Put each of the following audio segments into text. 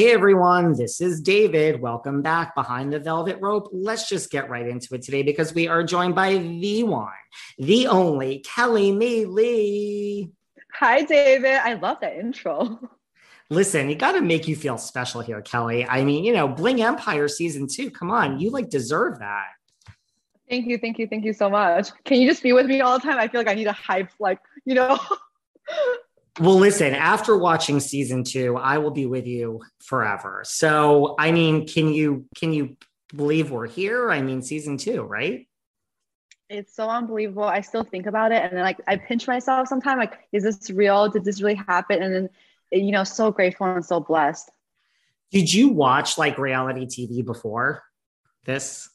Hey everyone, this is David. Welcome back behind the velvet rope. Let's just get right into it today because we are joined by the one, the only Kelly Mi Li. Hi, David. I love that intro. Listen, you got to make you feel special here, Kelly. I mean, you know, Bling Empire season two. Come on, you like deserve that. Thank you, thank you, thank you so much. Can you just be with me all the time? I feel like I need a hype, like you know. Well, listen, after watching season two, I will be with you forever. So, I mean, can you can you believe we're here? I mean, season two, right? It's so unbelievable. I still think about it, and then like I pinch myself sometimes. Like, is this real? Did this really happen? And then, you know, so grateful and so blessed. Did you watch like reality TV before this?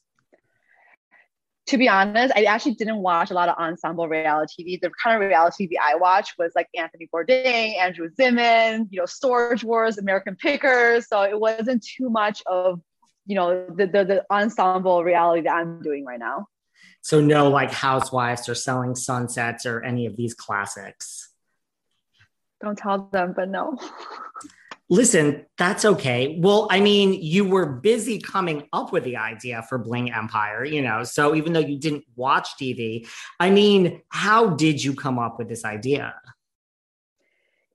To be honest, I actually didn't watch a lot of ensemble reality TV. The kind of reality TV I watched was like Anthony Bourdain, Andrew Zimmern, you know, Storage Wars, American Pickers. So it wasn't too much of, you know, the, the, the ensemble reality that I'm doing right now. So no like Housewives or Selling Sunsets or any of these classics. Don't tell them, but no. Listen, that's okay. Well, I mean, you were busy coming up with the idea for Bling Empire, you know, so even though you didn't watch TV, I mean, how did you come up with this idea?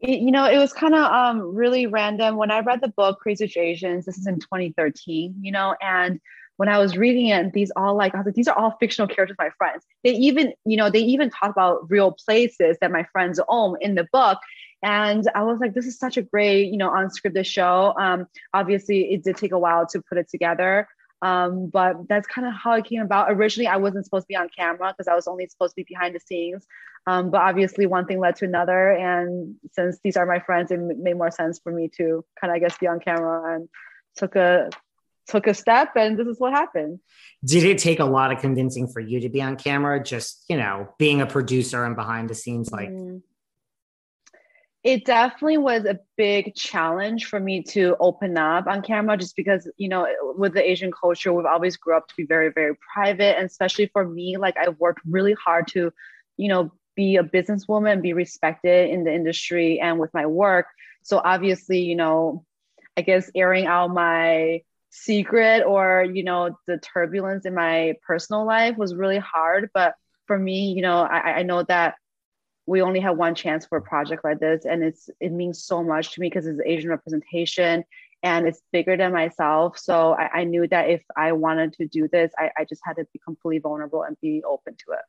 You know, it was kind of um, really random. When I read the book Crazy Rich Asians, this is in 2013, you know, and when I was reading it, these all like, I was like, these are all fictional characters, my friends. They even, you know, they even talk about real places that my friends own in the book. And I was like, this is such a great, you know, unscripted show. Um, obviously, it did take a while to put it together. Um, but that's kind of how it came about. Originally, I wasn't supposed to be on camera because I was only supposed to be behind the scenes. Um, but obviously, one thing led to another. And since these are my friends, it made more sense for me to kind of, I guess, be on camera and took a took a step and this is what happened did it take a lot of convincing for you to be on camera just you know being a producer and behind the scenes like mm it definitely was a big challenge for me to open up on camera just because you know with the asian culture we've always grew up to be very very private. And especially for me like i've worked really hard to you know be a businesswoman be respected in the industry and with my work. So obviously you know i guess airing out my secret or you know the turbulence in my personal life was really hard. But for me you know i, I know that we only have one chance for a project like this and it's it means so much to me because it's asian representation and it's bigger than myself. So I, I, knew that if i wanted to do this I, I just had to be completely vulnerable and be open to it.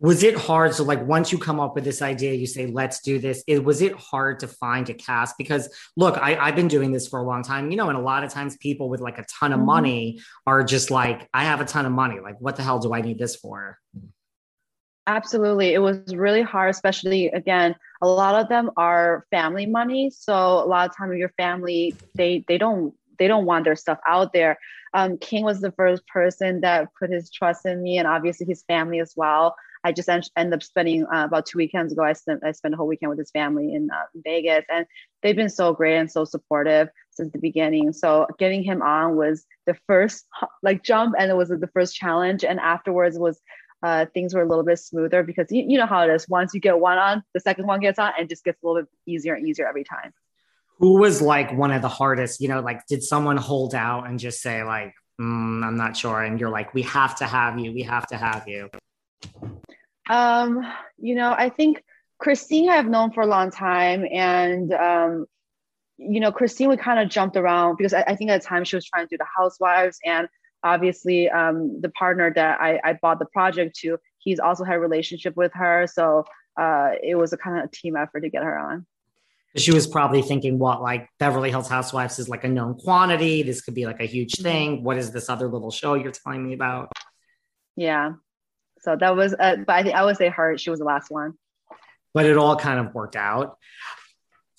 Was it hard? So like once you come up with this idea you say let's do this. It was it hard to find a cast? Because look I, i've been doing this for a long time you know and a lot of times people with like a ton of mm-hmm. money are just like i have a ton of money. Like what the hell do i need this for Absolutely. It was really hard, especially again, a lot of them are family money. So a lot of time your family, they they don't they don't want their stuff out there. Um, Kane was the first person that put his trust in me and obviously his family as well. I just ended up spending uh, about two weekends ago. I spent I spent a whole weekend with his family in uh, Vegas, and they've been so great and so supportive since the beginning. So getting him on was the first like jump, and it was the first challenge. And afterwards was uh, things were a little bit smoother because you, you know how it is. Once you get one on, the second one gets on, and just gets a little bit easier and easier every time. Who was like one of the hardest? You know, like did someone hold out and just say like, mm, "I'm not sure," and you're like, "We have to have you. We have to have you." Um, you know, I think Christine I've known for a long time, and um, you know, Christine we kind of jumped around because I, I, think at the time she was trying to do the Housewives, and obviously um, the partner that I, I bought the project to, he's also had a relationship with her, so uh, it was a kind of a team effort to get her on. She was probably thinking, what, like Beverly Hills Housewives is like a known quantity. This could be like a huge mm-hmm. thing. What is this other little show you're telling me about? Yeah. So that was, uh, but I think I would say her, she was the last one. But it all kind of worked out.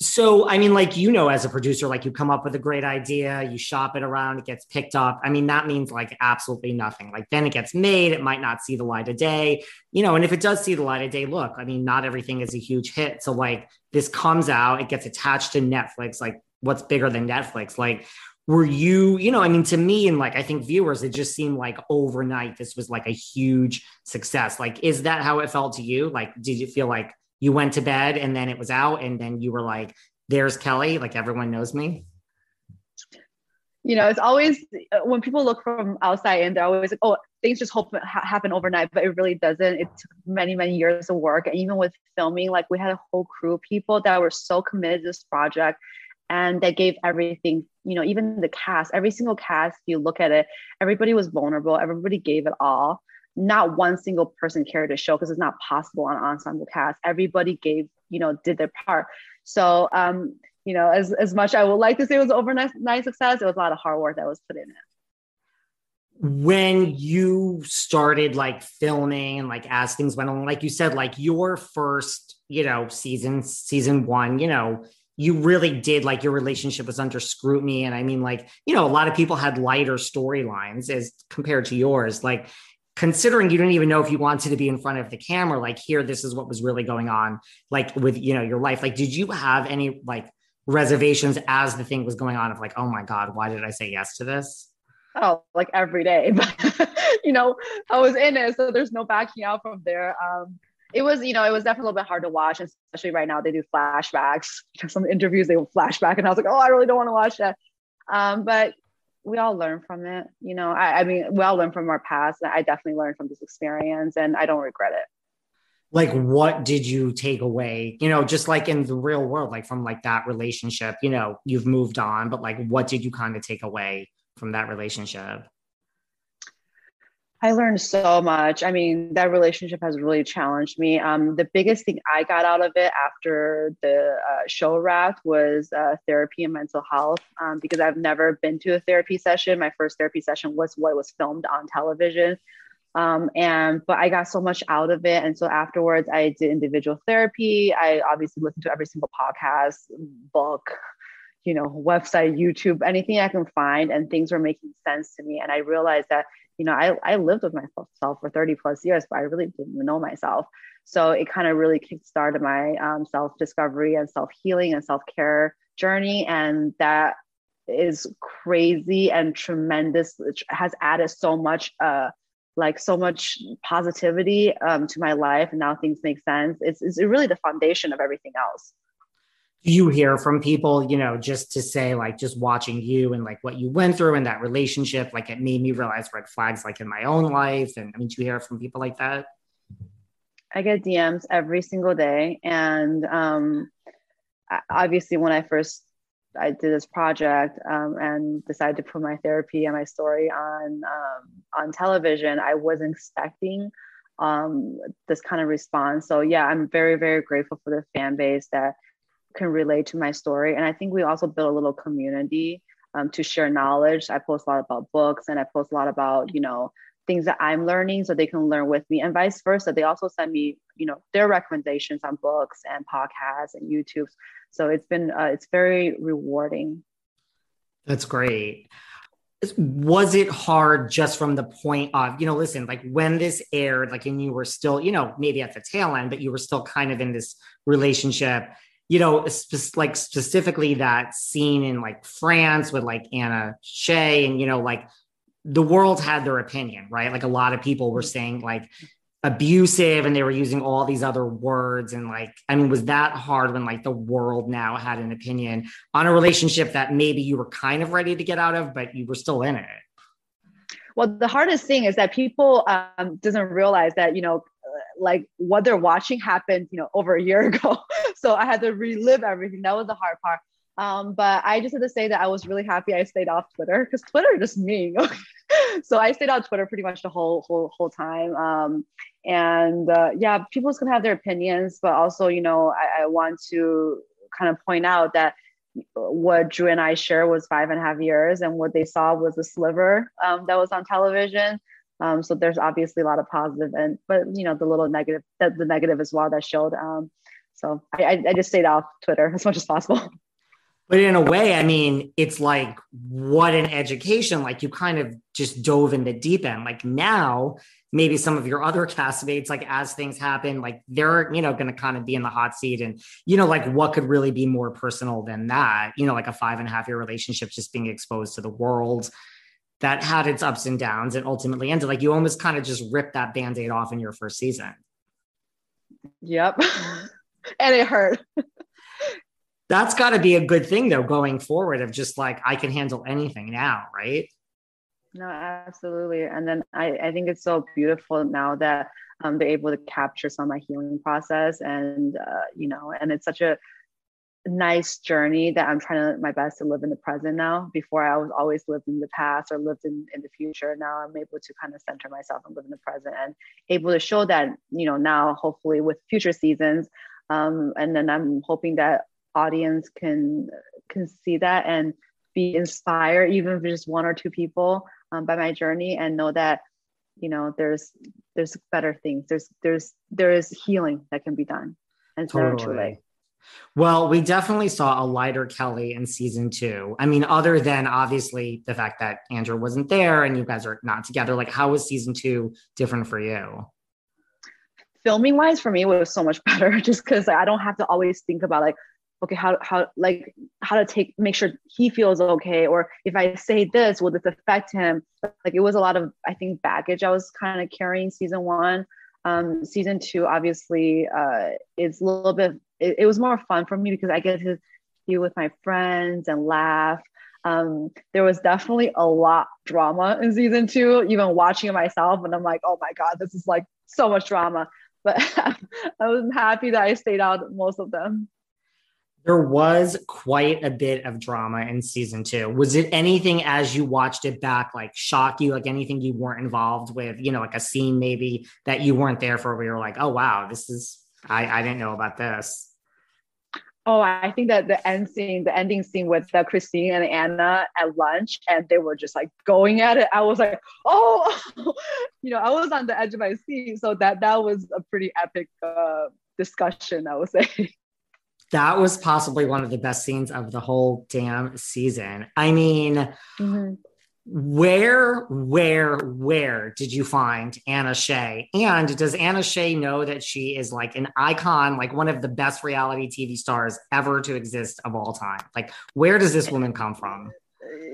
So, I mean, like, you know, as a producer, like you come up with a great idea, you shop it around, it gets picked up. I mean, that means like absolutely nothing. Like, then it gets made, it might not see the light of day, you know, and if it does see the light of day, look, I mean, not everything is a huge hit. So, like, this comes out, it gets attached to Netflix. Like, what's bigger than Netflix? Like, were you, you know, I mean, to me and like I think viewers, it just seemed like overnight this was like a huge success. Like, is that how it felt to you? Like, did you feel like you went to bed and then it was out and then you were like, there's Kelly, like everyone knows me? You know, it's always uh, when people look from outside and they're always like, oh, things just hope ha- happen overnight, but it really doesn't. It took many, many years of work. And even with filming, like we had a whole crew of people that were so committed to this project and they gave everything you know even the cast every single cast you look at it everybody was vulnerable everybody gave it all not one single person carried a show because it's not possible on ensemble cast everybody gave you know did their part so um you know as, as much i would like to say it was overnight success it was a lot of hard work that was put in it when you started like filming and like as things went on like you said like your first you know season season one you know you really did like your relationship was under scrutiny. And I mean, like, you know, a lot of people had lighter storylines as compared to yours. Like, considering you didn't even know if you wanted to be in front of the camera, like, here, this is what was really going on, like, with, you know, your life. Like, did you have any like reservations as the thing was going on of like, oh my God, why did I say yes to this? Oh, like every day. But, you know, I was in it. So there's no backing out from there. Um, it was, you know, it was definitely a little bit hard to watch, especially right now. They do flashbacks. Some interviews they will flashback, and I was like, oh, I really don't want to watch that. Um, but we all learn from it. You know, I, I mean, we all learn from our past. I definitely learned from this experience, and I don't regret it. Like, what did you take away? You know, just like in the real world, like from like that relationship. You know, you've moved on, but like, what did you kind of take away from that relationship? I learned so much. I mean, that relationship has really challenged me. Um, the biggest thing I got out of it after the uh, show wrapped was uh, therapy and mental health um, because I've never been to a therapy session. My first therapy session was what was filmed on television. Um, and but I got so much out of it. And so afterwards, I did individual therapy. I obviously listened to every single podcast, book, you know, website, YouTube, anything I can find, and things were making sense to me. And I realized that you know, I, I lived with myself for 30 plus years, but I really didn't know myself. So it kind of really kickstarted my um, self discovery and self healing and self care journey. And that is crazy and tremendous. It has added so much, uh, like so much positivity um, to my life. And now things make sense. It's, it's really the foundation of everything else you hear from people, you know, just to say like just watching you and like what you went through in that relationship, like it made me realize red flags like in my own life. And I mean, do you hear from people like that? I get DMs every single day. And um, obviously, when I first I did this project um, and decided to put my therapy and my story on um, on television, I wasn't expecting um, this kind of response. So yeah, I'm very very grateful for the fan base that can relate to my story. And I think we also built a little community um, to share knowledge. I post a lot about books and I post a lot about, you know, things that I'm learning so they can learn with me and vice versa. They also send me, you know, their recommendations on books and podcasts and YouTube. So it's been, uh, it's very rewarding. That's great. Was it hard just from the point of, you know, listen, like when this aired, like, and you were still, you know, maybe at the tail end, but you were still kind of in this relationship, you know, spe- like specifically that scene in like France with like Anna Shay and, you know, like the world had their opinion, right? Like a lot of people were saying like abusive and they were using all these other words. And like, I mean, was that hard when like the world now had an opinion on a relationship that maybe you were kind of ready to get out of, but you were still in it? Well, the hardest thing is that people um, doesn't realize that, you know, like what they're watching happened, you know, over a year ago. So I had to relive everything. That was the hard part. Um, but I just had to say that I was really happy I stayed off Twitter because Twitter just mean. so I stayed on Twitter pretty much the whole whole whole time. Um, and uh, yeah, people's gonna have their opinions, but also you know I, I want to kind of point out that what Drew and I share was five and a half years, and what they saw was a sliver um, that was on television. Um, so there's obviously a lot of positive, and but you know the little negative, that the negative as well that showed. Um, so I, I just stayed off Twitter as much as possible. But in a way, I mean, it's like what an education. Like you kind of just dove in the deep end. Like now, maybe some of your other castmates, like as things happen, like they're, you know, going to kind of be in the hot seat. And, you know, like what could really be more personal than that? You know, like a five and a half year relationship, just being exposed to the world that had its ups and downs and ultimately ended. Like you almost kind of just ripped that band aid off in your first season. Yep. and it hurt. That's got to be a good thing though going forward of just like i can handle anything now right? No absolutely. And then i, I think it's so beautiful now that um, they're able to capture some of my healing process and uh, you know and it's such a nice journey that i'm trying to my best to live in the present now. Before i was always lived in the past or lived in, in the future. Now i'm able to kind of center myself and live in the present and able to show that you know now hopefully with future seasons um, and then i'm hoping that audience can can see that and be inspired even if just one or two people um, by my journey and know that you know there's there's better things there's there's there is healing that can be done and totally. well, we definitely saw a lighter Kelly in season two. I mean, other than obviously the fact that Andrew wasn't there and you guys are not together, like how was season two different for you? Filming wise, for me, was so much better just because I don't have to always think about like, okay how how like how to take make sure he feels okay or if i say this will this affect him like it was a lot of i think baggage i was kind of carrying season one um season two obviously uh it's a little bit it, it was more fun for me because i get to be with my friends and laugh um, there was definitely a lot drama in season two, even watching it myself. And I'm like, oh my God, this is like so much drama. But I was happy that I stayed out most of them. There was quite a bit of drama in season two. Was it anything as you watched it back, like shock you, like anything you weren't involved with, you know, like a scene maybe that you weren't there for where you're like, oh, wow, this is, I, I didn't know about this. Oh, I think that the end scene, the ending scene with uh, Christine and Anna at lunch, and they were just like going at it. I was like, oh, you know, I was on the edge of my seat. So that that was a pretty epic uh, discussion, I would say. that was possibly one of the best scenes of the whole damn season. I mean, mm-hmm. Where, where, where did you find Anna Shay? And does Anna Shay know that she is like an icon, like one of the best reality TV stars ever to exist of all time? Like, where does this woman come from?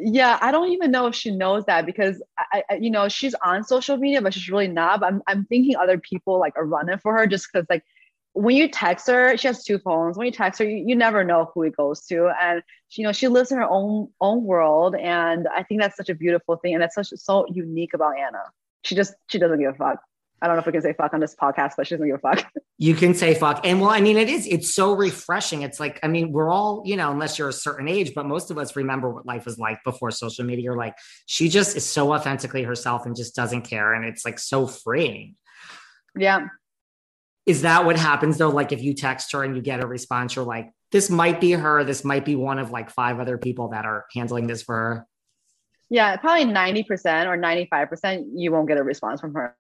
yeah i don't even know if she knows that because I, I, you know she's on social media but she's really not but I'm, I'm thinking other people like are running for her just because like when you text her, she has two phones. When you text her, you, you never know who it goes to, and she, you know she lives in her own own world, and I think that's such a beautiful thing, and that's such so unique about Anna. She just she doesn't give a fuck. I don't know if we can say fuck on this podcast, but she doesn't give a fuck. You can say fuck. And well, I mean, it is, it's so refreshing. It's like, I mean, we're all, you know, unless you're a certain age, but most of us remember what life was like before social media. You're like, she just is so authentically herself and just doesn't care. And it's like so freeing. Yeah is that what happens though? Like if you text her and you get a response, you're like, this might be her. This might be one of like five other people that are handling this for her. Yeah, probably 90% or 95%, you won't get a response from her.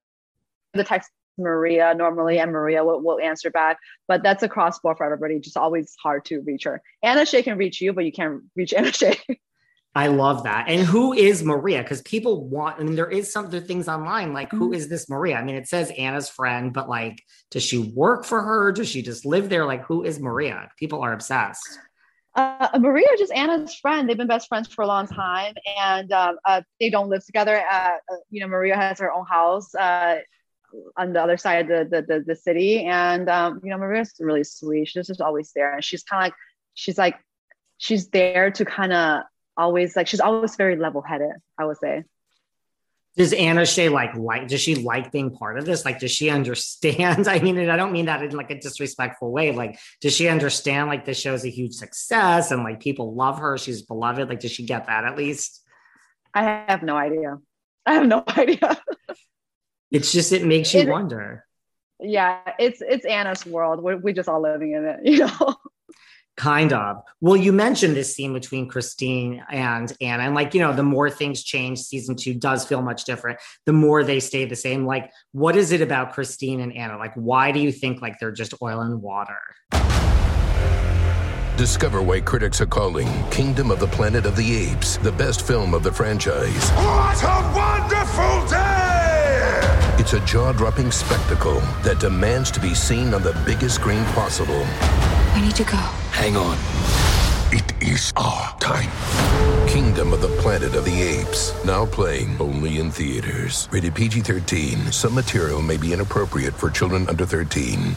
The text Maria normally, and Maria will, will answer back. But that's across board for everybody. Just always hard to reach her. Anna Shay can reach you, but you can't reach Anna Shay. I love that. And who is Maria? Because people want, I mean, there is some other things online like, who mm-hmm. this Maria? I mean, it says Anna's friend, but like, does she work for her? Does she just live there? Like, who is Maria? People are obsessed. Uh, Maria is just Anna's friend. They've been best friends for a long time, and uh, uh, they don't live together. Uh, uh, you know, Maria has her own house uh, on the other side of the the, the, the city, and um, you know, Maria's really sweet. She's just always there, and she's kind of like she's like she's there to kind of always like she's always very level headed. I would say. Does Anna Shay like like does she like being part of this? Like, does she understand? I mean, and I don't mean that in like a disrespectful way. Like, does she understand like this show's a huge success and like people love her? She's beloved. Like, does she get that at least? I have no idea. I have no idea. it's just it makes you it, wonder. Yeah, it's it's Anna's world. We're, we're just all living in it, you know. Kind of. Well, you mentioned this scene between Christine and Anna, and like, you know, the more things change, season two does feel much different. The more they stay the same. Like, what is it about Christine and Anna? Like, why do you think like they're just oil and water? Discover why critics are calling Kingdom of the Planet of the Apes the best film of the franchise. What a wonderful day! It's a jaw dropping spectacle that demands to be seen on the biggest screen possible. We need to go. Hang on. It is our time. Kingdom of the Planet of the Apes. Now playing only in theaters. Rated PG 13. Some material may be inappropriate for children under 13.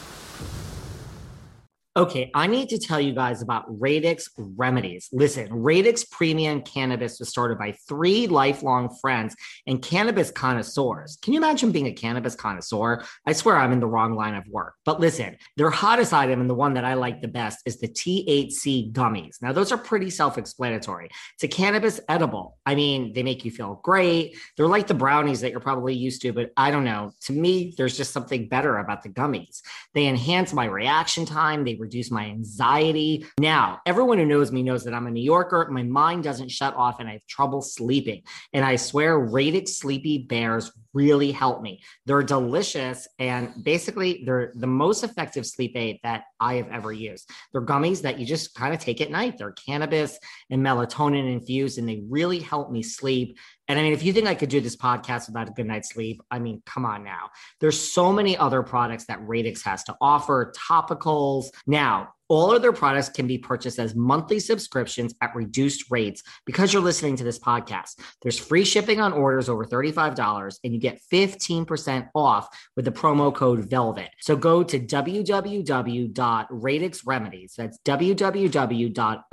Okay, I need to tell you guys about Radix Remedies. Listen, Radix Premium Cannabis was started by three lifelong friends and cannabis connoisseurs. Can you imagine being a cannabis connoisseur? I swear I'm in the wrong line of work. But listen, their hottest item and the one that I like the best is the THC gummies. Now, those are pretty self explanatory. It's a cannabis edible. I mean, they make you feel great. They're like the brownies that you're probably used to, but I don't know. To me, there's just something better about the gummies. They enhance my reaction time. They reduce my anxiety. Now, everyone who knows me knows that I'm a New Yorker. My mind doesn't shut off and I have trouble sleeping. And I swear, Radix Sleepy Bears really help me. They're delicious and basically they're the most effective sleep aid that I have ever used. They're gummies that you just kind of take at night. They're cannabis and melatonin infused and they really help me sleep. And I mean, if you think I could do this podcast without a good night's sleep, I mean, come on now. There's so many other products that Radix has to offer, topicals. Now, all of their products can be purchased as monthly subscriptions at reduced rates because you're listening to this podcast. There's free shipping on orders over $35 and you get 15% off with the promo code VELVET. So go to www.radixremedies. That's www.radix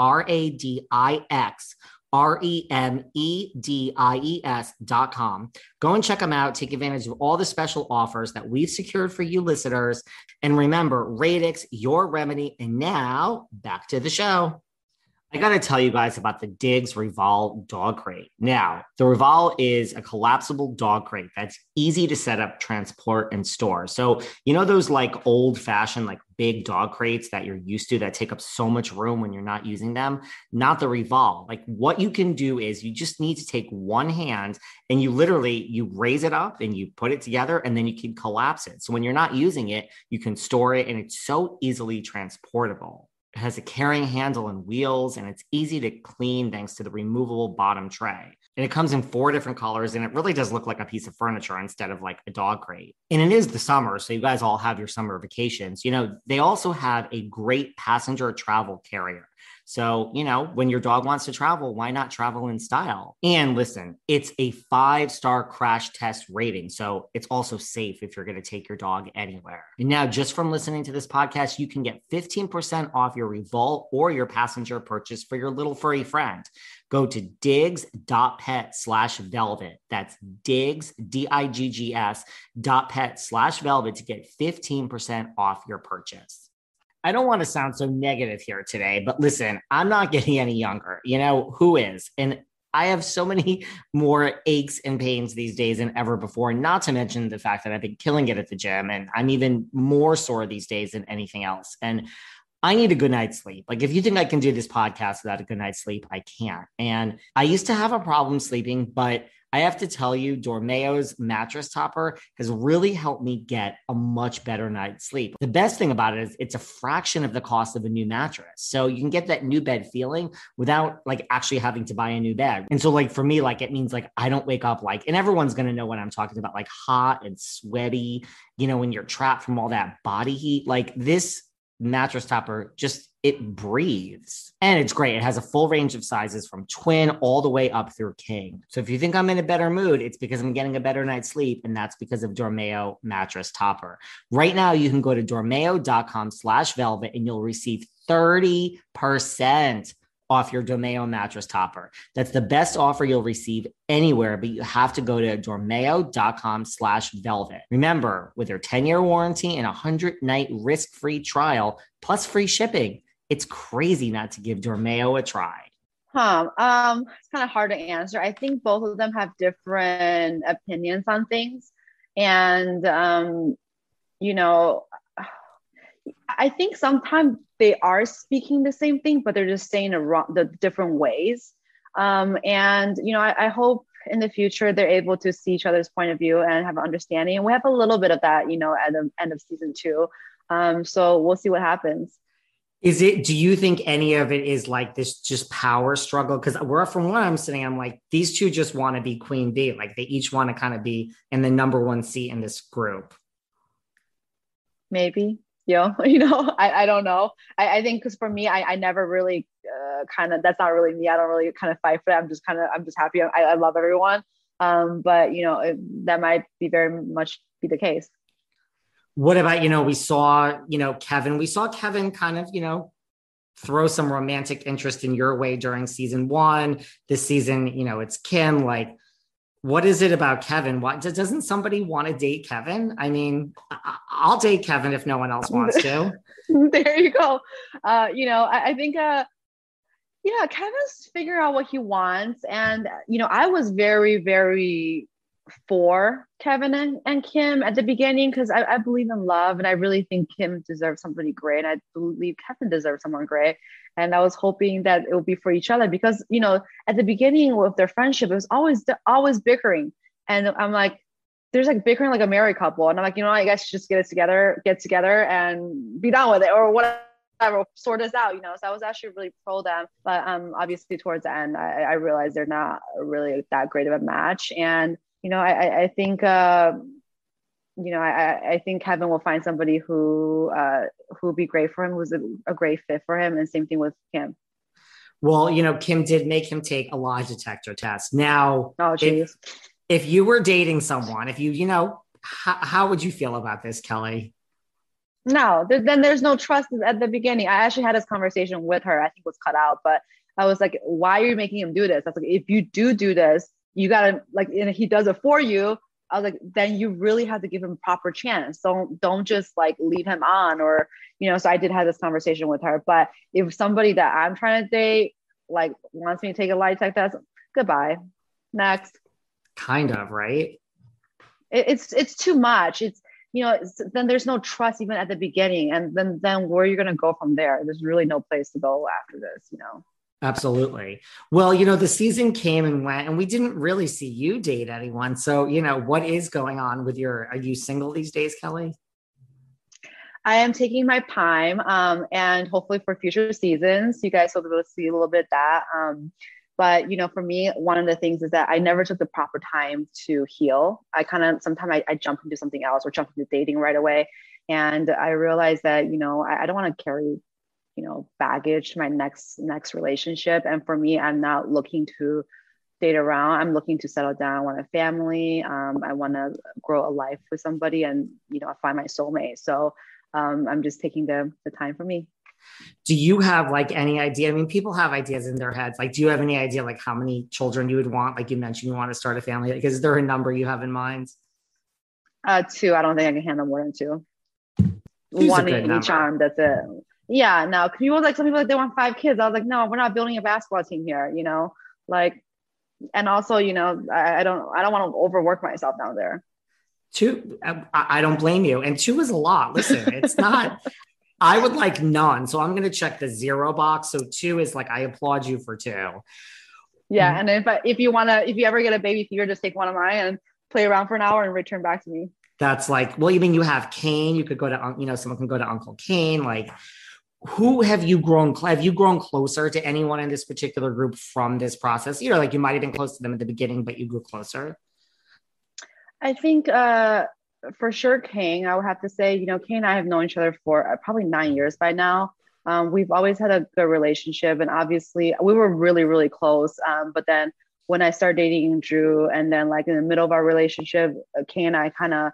R E M E D I E S dot com. Go and check them out. Take advantage of all the special offers that we've secured for you listeners. And remember, Radix, your remedy. And now back to the show. I got to tell you guys about the Diggs Revol dog crate. Now, the Revol is a collapsible dog crate that's easy to set up, transport, and store. So, you know, those like old fashioned, like big dog crates that you're used to that take up so much room when you're not using them? Not the Revol. Like, what you can do is you just need to take one hand and you literally you raise it up and you put it together and then you can collapse it. So when you're not using it, you can store it and it's so easily transportable. It has a carrying handle and wheels, and it's easy to clean thanks to the removable bottom tray. And it comes in four different colors, and it really does look like a piece of furniture instead of like a dog crate. And it is the summer, so you guys all have your summer vacations. You know, they also have a great passenger travel carrier. So, you know, when your dog wants to travel, why not travel in style? And listen, it's a five star crash test rating. So it's also safe if you're going to take your dog anywhere. And now, just from listening to this podcast, you can get 15% off your Revol or your passenger purchase for your little furry friend. Go to diggs.pet slash velvet. That's diggs, D I G G S dot pet slash velvet to get 15% off your purchase. I don't want to sound so negative here today, but listen, I'm not getting any younger. You know, who is? And I have so many more aches and pains these days than ever before, not to mention the fact that I've been killing it at the gym and I'm even more sore these days than anything else. And I need a good night's sleep. Like if you think I can do this podcast without a good night's sleep, I can't. And I used to have a problem sleeping, but I have to tell you, Dormeo's mattress topper has really helped me get a much better night's sleep. The best thing about it is it's a fraction of the cost of a new mattress. So you can get that new bed feeling without like actually having to buy a new bed. And so, like, for me, like, it means like I don't wake up like, and everyone's going to know what I'm talking about, like hot and sweaty, you know, when you're trapped from all that body heat. Like, this mattress topper just it breathes. And it's great. It has a full range of sizes from twin all the way up through king. So if you think i'm in a better mood it's because i'm getting a better night's sleep. And that's because of dormeo mattress topper. Right now you can go to dormeo.com slash velvet and you'll receive 30% off your Dormeo mattress topper. That's the best offer you'll receive anywhere, but you have to go to dormeo.com slash velvet. Remember, with their 10-year warranty and a 100-night risk-free trial, plus free shipping, it's crazy not to give Dormeo a try. Huh. Um, it's kind of hard to answer. I think both of them have different opinions on things. And um, you know, I think sometimes they are speaking the same thing, but they're just saying wrong, the different ways. Um, and you know, I, I, hope in the future they're able to see each other's point of view and have an understanding. And we have a little bit of that, you know, at the end of season two. Um, so we'll see what happens. Is it? Do you think any of it is like this just power struggle? Because we're from where I'm sitting, I'm like these two just want to be queen bee. Like they each want to kind of be in the number one seat in this group. Maybe know, you know, I, I don't know. I, I think because for me, I, I never really uh, kind of that's not really me. I don't really kind of fight for it. I'm just kind of I'm just happy. I, I love everyone. Um, but you know, it, that might be very much be the case. What about you know we saw you know Kevin we saw Kevin kind of you know throw some romantic interest in your way during season one. This season you know it's Kim like what is it about Kevin? Why doesn't somebody want to date Kevin? I mean, I'll date Kevin if no one else wants to. there you go. Uh, you know, I, I think, uh, yeah, Kevin's figuring out what he wants. And, you know, I was very, very for Kevin and, and Kim at the beginning because I, I, believe in love and I really think Kim deserves somebody great. And I believe Kevin deserves someone great. And I was hoping that it would be for each other because, you know, at the beginning of their friendship, it was always, always bickering. And I'm like, there's like bickering like a married couple. And I'm like, you know, I guess just get it together, get together and be done with it or whatever sort us out, you know. So I was actually really pro them, but um, obviously towards the end, I, I realized they're not really that great of a match. And you know, I, I think, uh, you know, I, I think Kevin will find somebody who uh, who will be great for him, who's a, a great fit for him, and same thing with Kim. Well, you know, Kim did make him take a lie detector test. Now, oh, if, if you were dating someone, if you, you know, how, how would you feel about this, Kelly? No, th- then there's no trust at the beginning. I actually had this conversation with her. I think was cut out, but I was like, "Why are you making him do this?" I was like, "If you do do this, you gotta like and he does it for you i was like then you really have to give him proper chance. Don't don't just like leave him on or you know so i did have this conversation with her. But if somebody that i'm trying to date like wants me to take a lie detector test goodbye. Next. Kind of right? It, it's it's too much. It's you know then there's no trust even at the beginning. And then then where you're going to go from there? There's really no place to go after this you know Absolutely. Well, you know, the season came and went, and we didn't really see you date anyone. So, you know, what is going on with your? Are you single these days, Kelly? I am taking my time, um, and hopefully for future seasons, you guys will be able to see a little bit of that. Um, but you know, for me, one of the things is that I never took the proper time to heal. I kind of sometimes I, I jump into something else or jump into dating right away, and I realized that you know I, I don't want to carry you know baggage to my next next relationship. And for me i'm not looking to date around. I'm looking to settle down. I want a family. Um, i want to grow a life with somebody and you know find my soulmate. So um, i'm just taking the, the time for me. Do you have like any idea? I mean people have ideas in their heads. Like do you have any idea like how many children you would want? Like you mentioned you want to start a family. Like is there a number you have in mind? Uh two. I don't think i can handle more than two. Two's one in each arm that's it yeah, no, because people like some people like they want five kids. I was like, no, we're not building a basketball team here, you know, like, and also, you know, I, I don't, I don't want to overwork myself down there. Two, I, I don't blame you. And two is a lot. Listen, it's not. I would like none. So I'm going to check the zero box. So two is like, I applaud you for two. Yeah. Mm-hmm. And if, I, if you want to, if you ever get a baby fever, just take one of mine and play around for an hour and return back to me. That's like, well, you mean you have Kane? You could go to, you know, someone can go to Uncle Kane. Like, who have you grown? Have you grown closer to anyone in this particular group from this process? You know, like you might have been close to them at the beginning, but you grew closer. I think uh, for sure, Kane. I would have to say, you know, Kane and I have known each other for uh, probably nine years by now. Um, we've always had a good relationship, and obviously, we were really, really close. Um, but then when I started dating Drew, and then like in the middle of our relationship, uh, Kane and I kind of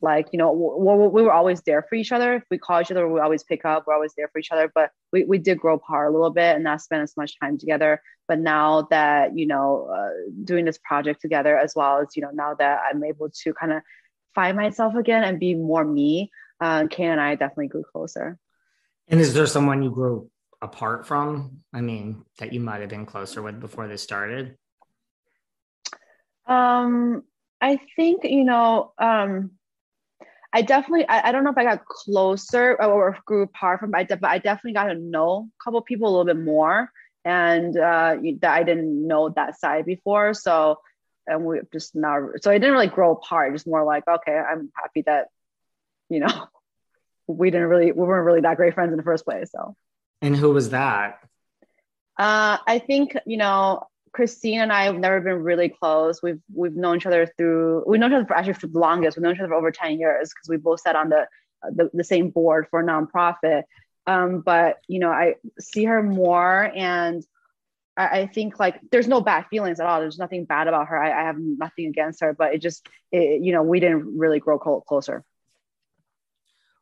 like you know we, we were always there for each other. If we call each other we always pick up. We're always there for each other. But we, we did grow apart a little bit and not spend as much time together. But now that you know uh, doing this project together as well as you know now that i'm able to kind of find myself again and be more me uh, kane and i definitely grew closer. And is there someone you grew apart from? I mean that you might have been closer with before this started? Um i think you know um I definitely, I, I, don't know if I got closer or grew apart from, but I, but I definitely got to know a couple people a little bit more and uh, that I didn't know that side before. So, and we just now, so it didn't really grow apart, just more like, okay, I'm happy that, you know, we didn't really, we weren't really that great friends in the first place. So, and who was that? Uh, I think, you know, Christine and I have never been really close. We've we've known each other through we've known each other for actually for the longest. We've known each other for over ten years because we both sat on the, the, the same board for a nonprofit. Um, but you know, I see her more, and I, I, think like there's no bad feelings at all. There's nothing bad about her. I, I have nothing against her, but it just it, you know we didn't really grow closer.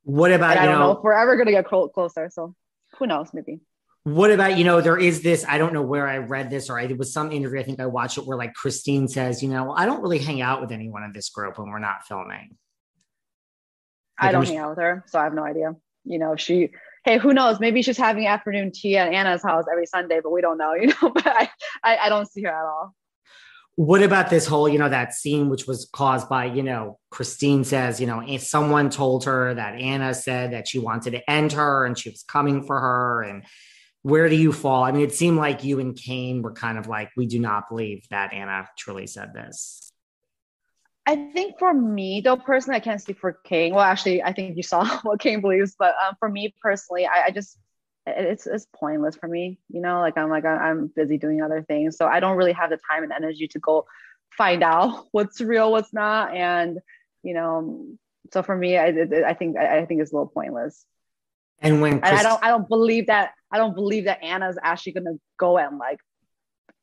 What about I don't know, know if we're ever gonna get closer. So who knows? Maybe. What about, you know, there is this, I don't know where I read this or I, it was some interview, I think I watched it where like Christine says, you know, I don't really hang out with anyone in this group when we're not filming. Like, I don't hang out with her, so I have no idea. You know, she, hey, who knows? Maybe she's having afternoon tea at Anna's house every Sunday, but we don't know, you know, but I, I, I don't see her at all. What about this whole, you know, that scene which was caused by, you know, Christine says, you know, if someone told her that Anna said that she wanted to end her and she was coming for her and where do you fall? I mean, it seemed like you and Kane were kind of like, we do not believe that Anna truly said this. I think for me, though, personally, I can't speak for Kane. Well, actually, I think you saw what Kane believes, but um, for me personally, I, I just it's it's pointless for me. You know, like I'm like I'm busy doing other things, so I don't really have the time and energy to go find out what's real, what's not, and you know, so for me, I, I think I think it's a little pointless. And when Chris- and I don't I don't believe that I don't believe that Anna's actually gonna go and like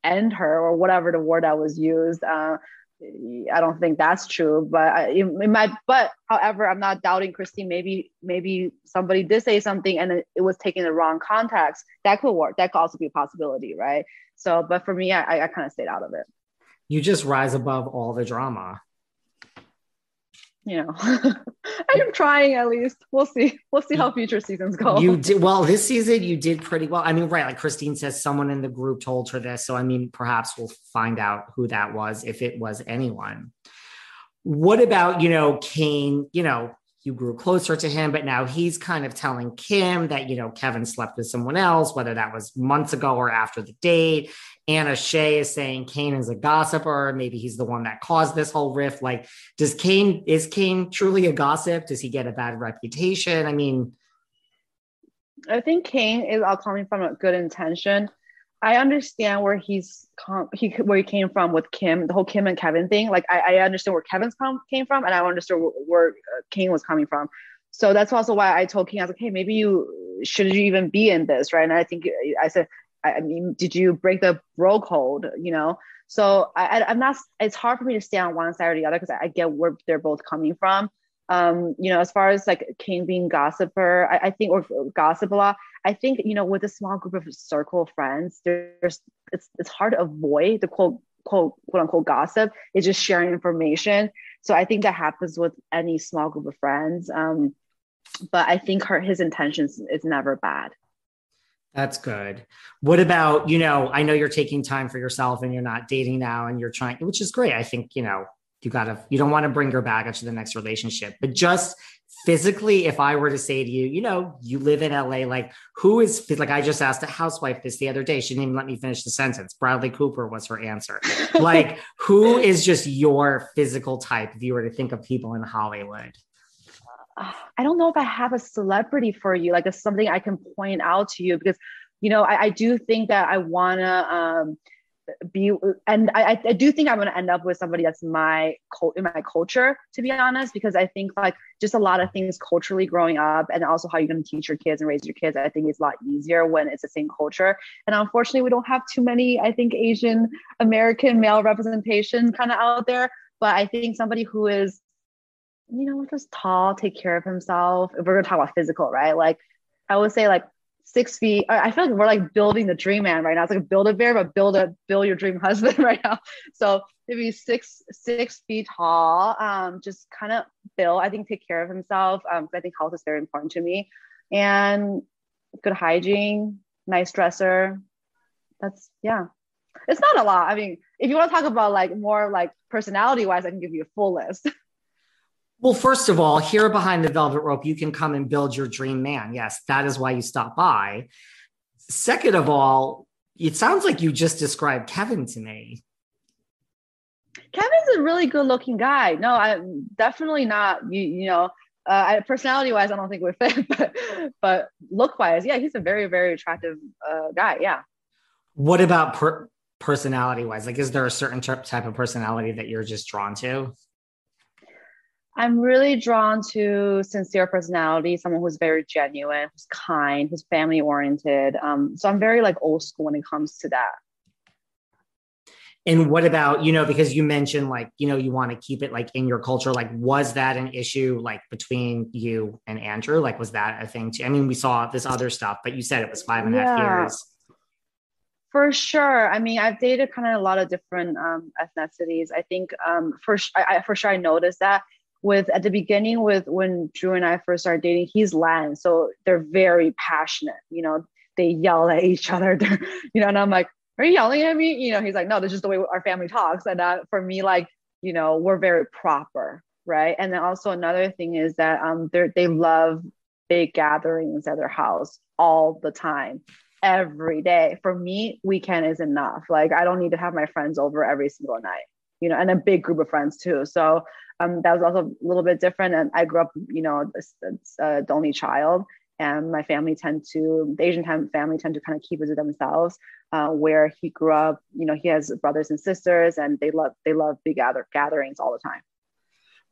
end her or whatever the word that was used. Uh, I don't think that's true, but I, it, it, might. But however, I'm not doubting Christine. Maybe maybe somebody did say something and it, it was taken the wrong context. That could work. That could also be a possibility, right? So, but for me, I, I kind of stayed out of it. You just rise above all the drama you know, I am trying at least. We'll see. We'll see how future seasons go. You did well this season. You did pretty well. I mean, right? Like Christine says, someone in the group told her this. So I mean, perhaps we'll find out who that was if it was anyone. What about you know Kane? You know, you grew closer to him, but now he's kind of telling Kim that, you know, Kevin slept with someone else, whether that was months ago or after the date. Anna Shay is saying Kane is a gossiper. Maybe he's the one that caused this whole rift. Like, does Kane, is Kane truly a gossip? Does he get a bad reputation? I mean, I think Kane is all coming from a good intention. I understand where he's com- he where he came from with Kim, the whole Kim and Kevin thing. Like I, I understand where Kevin's com- came from, and I understood where, where uh, Kane was coming from. So that's also why I told Kane, I was like, hey, maybe you should you even be in this, right? And I think I said, I, mean, did you break the bro code? You know. So I, am not. It's hard for me to stay on one side or the other because I, I get where they're both coming from um, you know, as far as like Kane being gossiper, I, I, think or gossip a lot. I think you know, with a small group of circle of friends, there's it's it's hard to avoid the quote quote quote unquote gossip. It's just sharing information. So I think that happens with any small group of friends. Um, but I think her his intentions is never bad. That's good. What about, you know, I know you're taking time for yourself and you're not dating now and you're trying, which is great. I think, you know, you gotta you don't want to bring your baggage to the next relationship but just physically, if I were to say to you, you know, you live in LA, like who is like I just asked a housewife this the other day. She didn't even let me finish the sentence. Bradley Cooper was her answer. like, who is just your physical type if you were to think of people in Hollywood? I don't know if I have a celebrity for you, like a, something I can point out to you because, you know, I, I do think that I wanna um, be and I, I do think i'm going to end up with somebody that's my in my culture to be honest because i think like just a lot of things culturally growing up and also how you're going to teach your kids and raise your kids i think it's a lot easier when it's the same culture. And unfortunately we don't have too many i think asian american male representation kind of out there but i think somebody who is you know just tall take care of himself if we're to talk about physical right like i would say like six feet. I feel like we're like building the dream man right now. It's like build a bear, but build a build your dream husband right now. So maybe six six feet tall. Um, just kind of build. I think take care of himself. Um, I think health is very important to me, and good hygiene, nice dresser. That's yeah. It's not a lot. I mean, if you want to talk about like more like personality wise, I can give you a full list. Well, first of all, here behind the velvet rope, you can come and build your dream man. Yes, that is why you stop by. Second of all, it sounds like you just described Kevin to me. Kevin's a really good looking guy. No, I'm definitely not. You, you know, uh, personality wise, I don't think we're fit, but, but look wise, yeah, he's a very, very attractive uh, guy. Yeah. What about per- personality wise? Like, is there a certain type of personality that you're just drawn to? I'm really drawn to sincere personality, someone who's very genuine, who's kind, who's family oriented. Um, so I'm very like old school when it comes to that. And what about, you know, because you mentioned like, you know, you want to keep it like in your culture. Like, was that an issue like between you and Andrew? Like, was that a thing too? I mean, we saw this other stuff, but you said it was five and a half yeah. years. For sure. I mean, I've dated kind of a lot of different um, ethnicities. I think um, for, I, I, for sure I noticed that with at the beginning with when Drew and I first started dating, he's Latin, so they're very passionate. You know, they yell at each other. They're, you know, and I'm like, "Are you yelling at me?" You know, he's like, "No, this is the way our family talks." And that for me, like, you know, we're very proper, right? And then also another thing is that um, they they love big gatherings at their house all the time every day. For me, weekend is enough. Like I don't need to have my friends over every single night, you know, and a big group of friends too. So um, that was also a little bit different. And I grew up, you know, uh, the only child, and my family tend to, the Asian family tend to kind of keep it to themselves. Uh, where he grew up, you know, he has brothers and sisters, and they love they love big gather- gatherings all the time.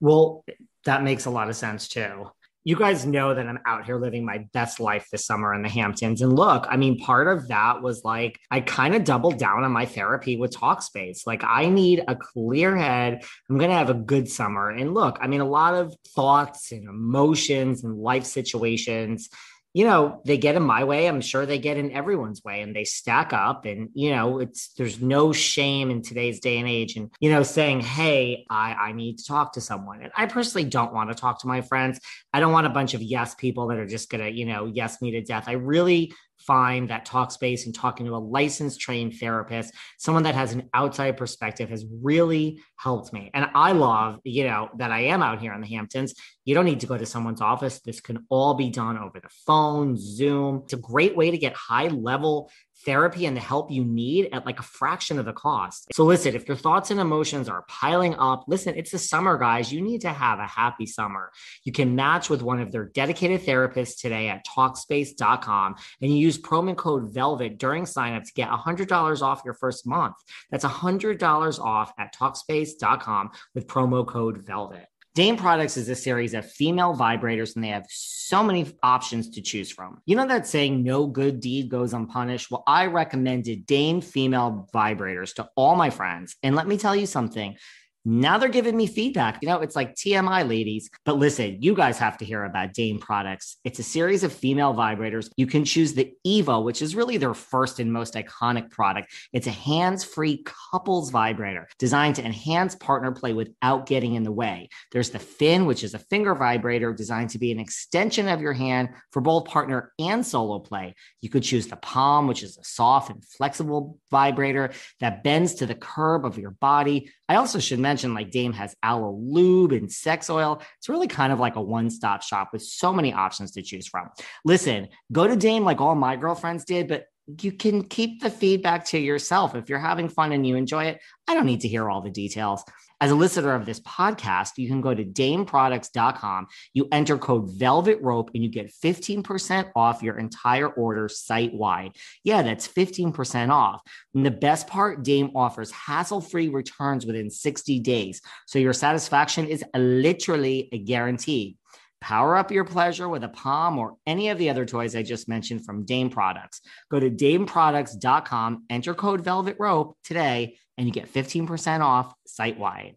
Well, that makes a lot of sense too you guys know that I'm out here living my best life this summer in the Hamptons. And look, I mean, part of that was like, I kind of doubled down on my therapy with Talkspace. Like, I need a clear head. I'm going to have a good summer. And look, I mean, a lot of thoughts and emotions and life situations you know, they get in my way. I'm sure they get in everyone's way and they stack up. And, you know, it's there's no shame in today's day and age. And, you know, saying, hey, I, I need to talk to someone. And I personally don't want to talk to my friends. I don't want a bunch of yes people that are just going to, you know, yes me to death. I really find that Talkspace and talking to a licensed trained therapist, someone that has an outside perspective has really helped me. And I love, you know, that I am out here in the Hamptons. You don't need to go to someone's office. This can all be done over the phone, Zoom. It's a great way to get high level therapy and the help you need at like a fraction of the cost. So listen, if your thoughts and emotions are piling up, listen, it's the summer, guys. You need to have a happy summer. You can match with one of their dedicated therapists today at Talkspace.com and you use promo code VELVET during signup to get $100 off your first month. That's $100 off at Talkspace.com with promo code VELVET. Dame Products is a series of female vibrators, and they have so many options to choose from. You know that saying, no good deed goes unpunished? Well, I recommended Dame female vibrators to all my friends. And let me tell you something now they're giving me feedback. You know, it's like TMI, ladies. But listen, you guys have to hear about Dame products. It's a series of female vibrators. You can choose the Evo, which is really their first and most iconic product. It's a hands free couples vibrator designed to enhance partner play without getting in the way. There's the Fin, which is a finger vibrator designed to be an extension of your hand for both partner and solo play. You could choose the Palm, which is a soft and flexible vibrator that bends to the curve of your body I also should mention like Dame has aloe lube and sex oil. It's really kind of like a one stop shop with so many options to choose from. Listen, go to Dame like all my girlfriends did, but you can keep the feedback to yourself. If you're having fun and you enjoy it, I don't need to hear all the details. As a listener of this podcast, you can go to dameproducts.com. You enter code Velvet Rope and you get 15% off your entire order site wide. Yeah, that's 15% off. And the best part, Dame offers hassle free returns within 60 days. So your satisfaction is literally a guarantee. Power up your pleasure with a Palm or any of the other toys I just mentioned from Dame Products. Go to dameproducts.com, enter code Velvet Rope today, and you get 15% off site wide.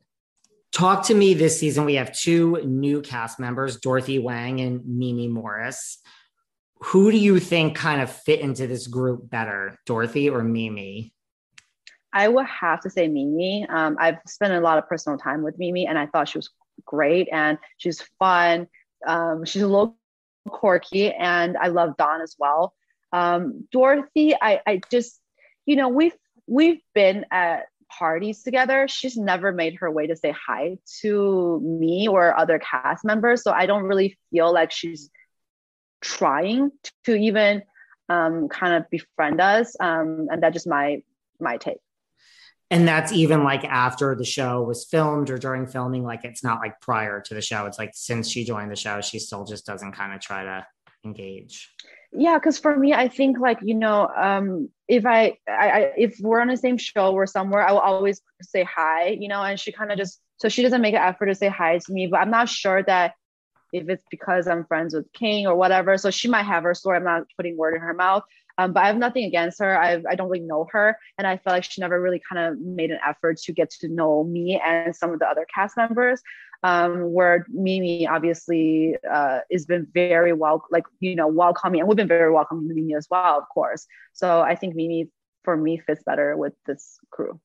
Talk to me this season. We have two new cast members, Dorothy Wang and Mimi Morris. Who do you think kind of fit into this group better, Dorothy or Mimi? I would have to say Mimi. Um, I've spent a lot of personal time with Mimi, and I thought she was great and she's fun. Um, she's a little quirky, and I love Don as well. Um, Dorothy, I, I just, you know, we've we've been at parties together. She's never made her way to say hi to me or other cast members, so I don't really feel like she's trying to even um, kind of befriend us. Um, and that's just my my take and that's even like after the show was filmed or during filming like it's not like prior to the show. It's like since she joined the show she still just doesn't kind of try to engage. Yeah because for me i think like you know um if I, I, I if we're on the same show or somewhere i will always say hi you know and she kind of just so she doesn't make an effort to say hi to me but i'm not sure that if it's because i'm friends with Kane or whatever so she might have her story i'm not putting word in her mouth um, but I have nothing against her. I've, I don't really know her. And I feel like she never really kind of made an effort to get to know me and some of the other cast members. Um, where Mimi obviously uh, has been very well, like, you know, welcoming. And we've been very welcoming to Mimi as well, of course. So I think Mimi, for me, fits better with this crew.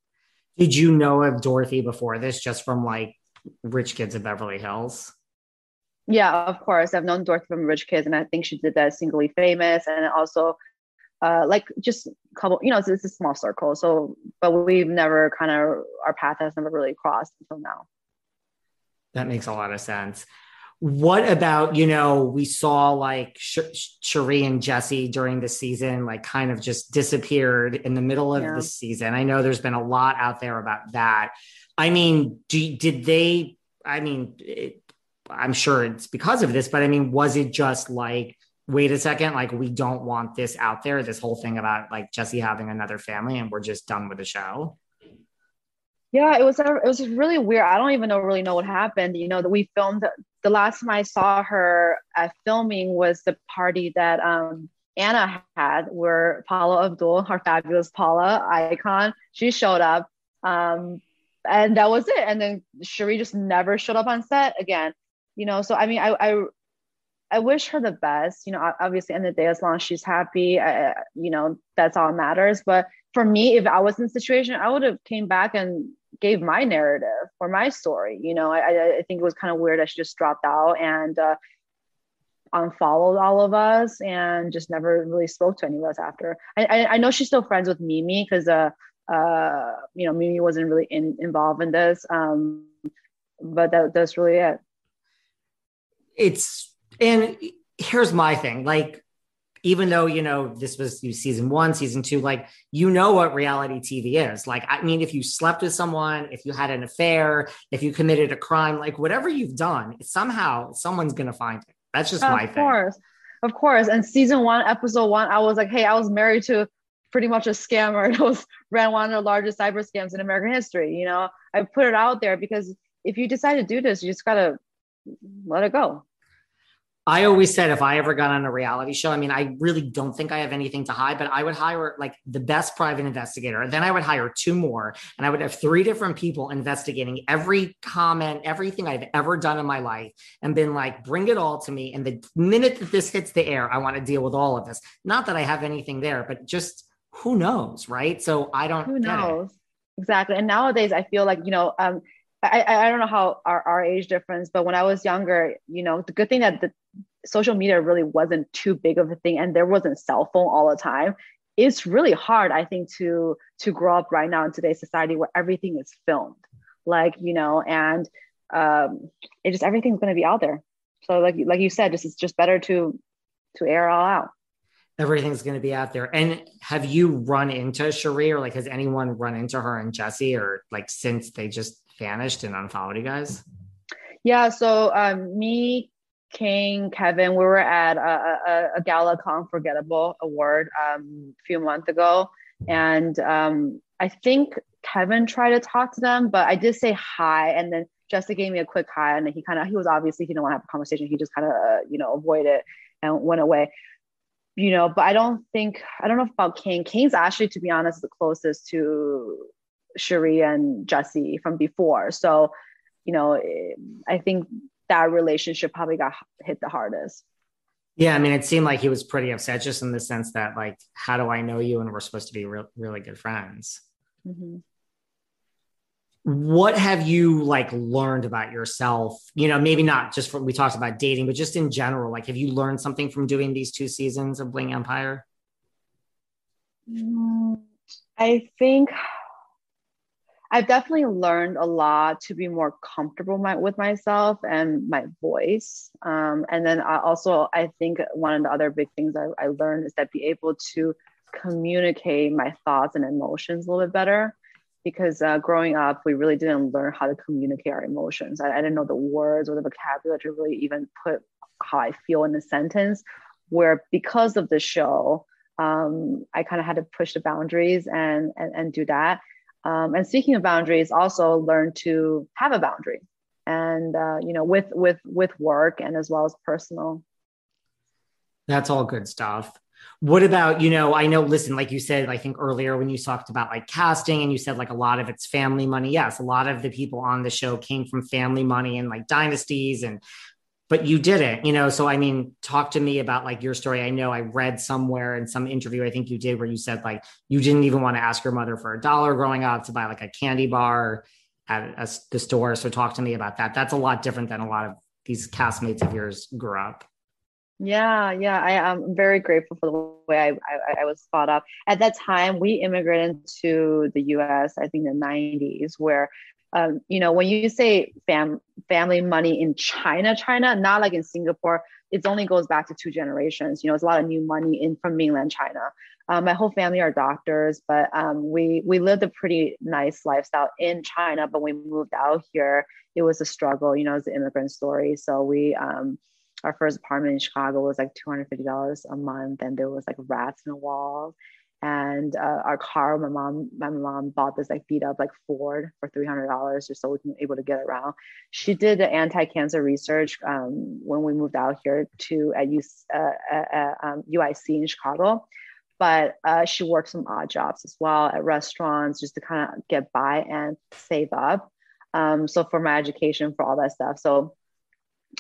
Did you know of Dorothy before this just from like Rich Kids of Beverly Hills? Yeah, of course. I've known Dorothy from Rich Kids, and I think she did that singly famous, and also uh, like just a couple, you know, it's, it's, a small circle. So, but we've never kind of, our path has never really crossed until now. That makes a lot of sense. What about, you know, we saw like Sh- Sherry and Jesse during the season, like kind of just disappeared in the middle of yeah. the season. I know there's been a lot out there about that. I mean, do, did they, I mean, it, I'm sure it's because of this, but I mean, was it just like, wait a second, like we don't want this out there, this whole thing about like Jesse having another family and we're just done with the show. Yeah, it was it was really weird. I don't even know really know what happened. You know that we filmed the last time I saw her at filming was the party that um, Anna had, where Paula Abdul, our fabulous Paula icon, she showed up, um, and that was it. And then Sherry just never showed up on set again. You know, so I mean, I I I wish her the best. You know, obviously, in the day, as long as she's happy, I, you know, that's all matters. But for me, if I was in the situation, I would have came back and gave my narrative or my story. You know, I, I think it was kind of weird that she just dropped out and uh, unfollowed all of us and just never really spoke to any of us after. I, I, I know she's still friends with Mimi because, uh, uh, you know, Mimi wasn't really in, involved in this. Um, but that, that's really it. It's and here's my thing like even though you know this was season one season two like you know what reality tv is. Like i mean if you slept with someone if you had an affair if you committed a crime like whatever you've done somehow someone's gonna find it. That's just of my thing. of course. Of course. And season one episode one i was like hey i was married to pretty much a scammer It was ran one of the largest cyber scams in american history you know? I put it out there because if you decide to do this you just gotta let it go I always said if I ever got on a reality show, I mean, I really don't think I have anything to hide, but I would hire like the best private investigator. And then I would hire two more, and I would have three different people investigating every comment, everything I've ever done in my life, and been like, bring it all to me. And the minute that this hits the air, I want to deal with all of this. Not that I have anything there, but just who knows, right? So I don't. Who knows? Exactly. And nowadays, I feel like, you know, um, I, I don't know how our, our age difference, but when I was younger, you know, the good thing that the social media really wasn't too big of a thing and there wasn't cell phone all the time. It's really hard, I think, to to grow up right now in today's society where everything is filmed. like you know and um it just everything's going to be out there so like like you said just it's just better to to air all out everything's going to be out there and have you run into Sherry or like has anyone run into her and Jesse or like since they just vanished and unfollowed you guys yeah so um me Kane, Kevin, we were at a, a, a gala unforgettable award um, a few months ago, and um, I think Kevin tried to talk to them, but I did say hi, and then Jessica gave me a quick hi, and he kind of he was obviously he didn't want to have a conversation. He just kind of uh, you know avoided it and went away. You know, but I don't think I don't know about Kane. Kane's actually, to be honest, the closest to Sherry and Jesse from before. So, you know, I think that relationship probably got hit the hardest. Yeah, I mean, it seemed like he was pretty upset, just in the sense that, like, how do I know you and we're supposed to be re- really good friends? Mm-hmm. What have you like learned about yourself? You know, maybe not just from we talked about dating, but just in general. Like, have you learned something from doing these two seasons of Bling Empire? Mm, I think I've definitely learned a lot to be more comfortable my, with myself and my voice. Um, and then I also, I think one of the other big things I, I learned is that be able to communicate my thoughts and emotions a little bit better. Because uh, growing up, we really didn't learn how to communicate our emotions. I, I didn't know the words or the vocabulary to really even put how I feel in a sentence. Where because of the show, um, I kind of had to push the boundaries and, and and do that um, and speaking of boundaries, also learn to have a boundary, and uh, you know, with with with work and as well as personal. That's all good stuff. What about, you know, I know, listen, like you said, I think earlier when you talked about like casting and you said like a lot of it's family money. Yes, a lot of the people on the show came from family money and like dynasties and but you didn't, you know. So I mean, talk to me about like your story. I know I read somewhere in some interview, I think you did, where you said like you didn't even want to ask your mother for a dollar growing up to buy like a candy bar at a, the store. So talk to me about that. That's a lot different than a lot of these castmates of yours grew up. Yeah, yeah, I am very grateful for the way I, I, I was brought up. At that time, we immigrated to the U.S. I think the '90s, where um, you know, when you say fam- family money in China, China, not like in Singapore, it only goes back to two generations. You know, it's a lot of new money in from mainland China. Um, my whole family are doctors, but um, we we lived a pretty nice lifestyle in China. But when we moved out here, it was a struggle. You know, it's an immigrant story. So we um, our first apartment in Chicago was like two hundred fifty dollars a month, and there was like rats in the walls and uh, our car my mom my mom bought this like beat up like ford for $300 just so we can be able to get around. She did the anti-cancer research um, when we moved out here to at, U, uh, at um, uic in chicago. But uh, she worked some odd jobs as well at restaurants just to kind of get by and save up um, so for my education for all that stuff. So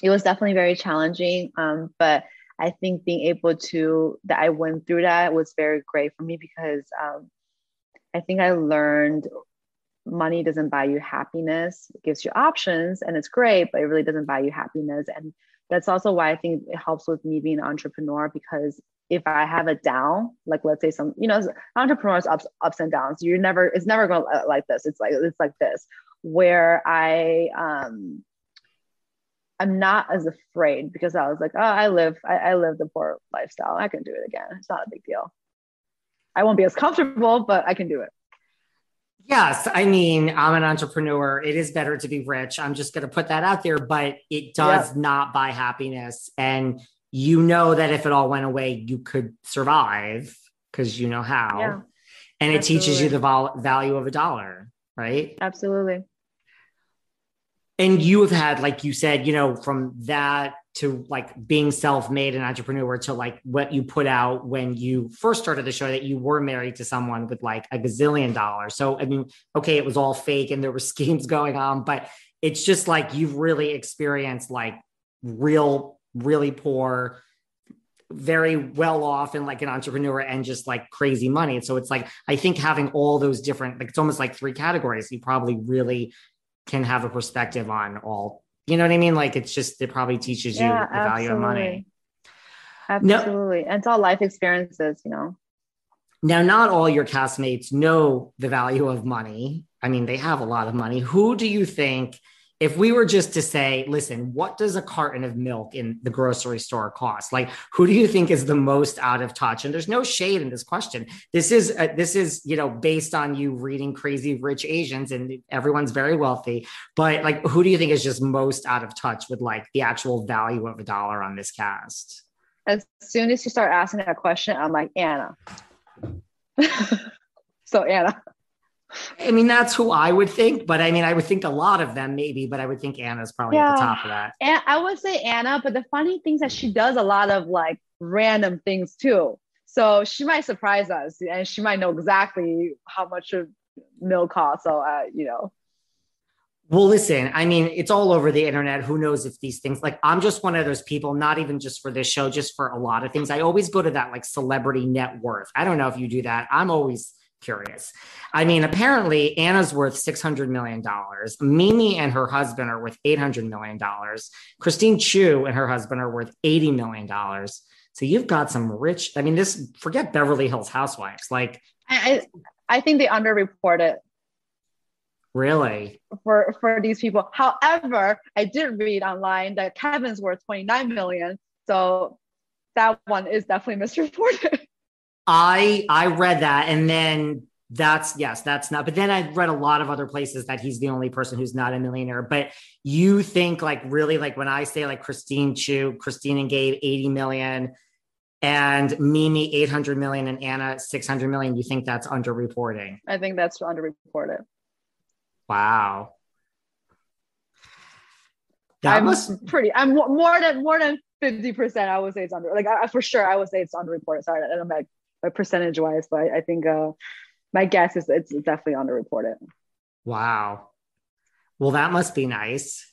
it was definitely very challenging um, but I think being able to that I went through that was very great for me because um, I think I learned money doesn't buy you happiness. It gives you options and it's great, but it really doesn't buy you happiness. And that's also why I think it helps with me being an entrepreneur because if I have a down, like let's say some, you know, entrepreneurs ups ups and downs. You're never, it's never going to like this. It's like it's like this, where I um I'm not as afraid because I was like, oh, I live, I, I live the poor lifestyle. I can do it again. It's not a big deal. I won't be as comfortable, but I can do it. Yes, I mean, I'm an entrepreneur. It is better to be rich. I'm just going to put that out there, but it does yeah. not buy happiness. And you know that if it all went away, you could survive because you know how. Yeah. And it Absolutely. teaches you the vol- value of a dollar, right? Absolutely and you have had like you said you know from that to like being self-made and entrepreneur to like what you put out when you first started the show that you were married to someone with like a gazillion dollars so i mean okay it was all fake and there were schemes going on but it's just like you've really experienced like real really poor very well off and like an entrepreneur and just like crazy money. so it's like I think having all those different like it's almost like three categories. You probably really can have a perspective on all you know what i mean like it's just it probably teaches you yeah, the absolutely. value of money absolutely and it's all life experiences you know now not all your castmates know the value of money I mean, they have a lot of money. Who do you think? If we were just to say, listen, what does a carton of milk in the grocery store cost? Like, who do you think is the most out of touch? And there's no shade in this question. This is uh, this is you know based on you reading Crazy Rich Asians, and everyone's very wealthy. But like, who do you think is just most out of touch with like the actual value of a dollar on this cast? As soon as you start asking that question, I'm like Anna. so Anna. I mean, that's who I would think, but I mean, I would think a lot of them maybe, but I would think Anna's probably yeah. at the top of that. And I would say Anna, but the funny thing is that she does a lot of like random things too. So she might surprise us and she might know exactly how much of milk costs. So, uh, you know. Well, listen, I mean, it's all over the internet. Who knows if these things, like, I'm just one of those people, not even just for this show, just for a lot of things. I always go to that like celebrity net worth. I don't know if you do that. I'm always curious. I mean, apparently Anna's worth $600 million. Mimi and her husband are worth $800 million. Christine Chiu and her husband are worth $80 million. So you've got some rich, I mean, this, forget Beverly Hills Housewives. Like, I, I think they underreport it. Really? For for these people. However, I did read online that Kevin's worth 29 million. So that one is definitely misreported. I I read that and then that's yes, that's not. But then I read a lot of other places that he's the only person who's not a millionaire. But you think like really like when I say like Christine Chiu, Christine and Gabe 80 million and Mimi 800 million and Anna 600 million, you think that's underreporting? I think that's underreported. Wow. That I'm must... pretty, I'm more than, more than 50%. I would say it's under, like I, for sure, I would say it's underreported. Sorry, I don't like percentage wise, but I, I think uh, my guess is it's definitely underreported. Wow. Well, that must be nice.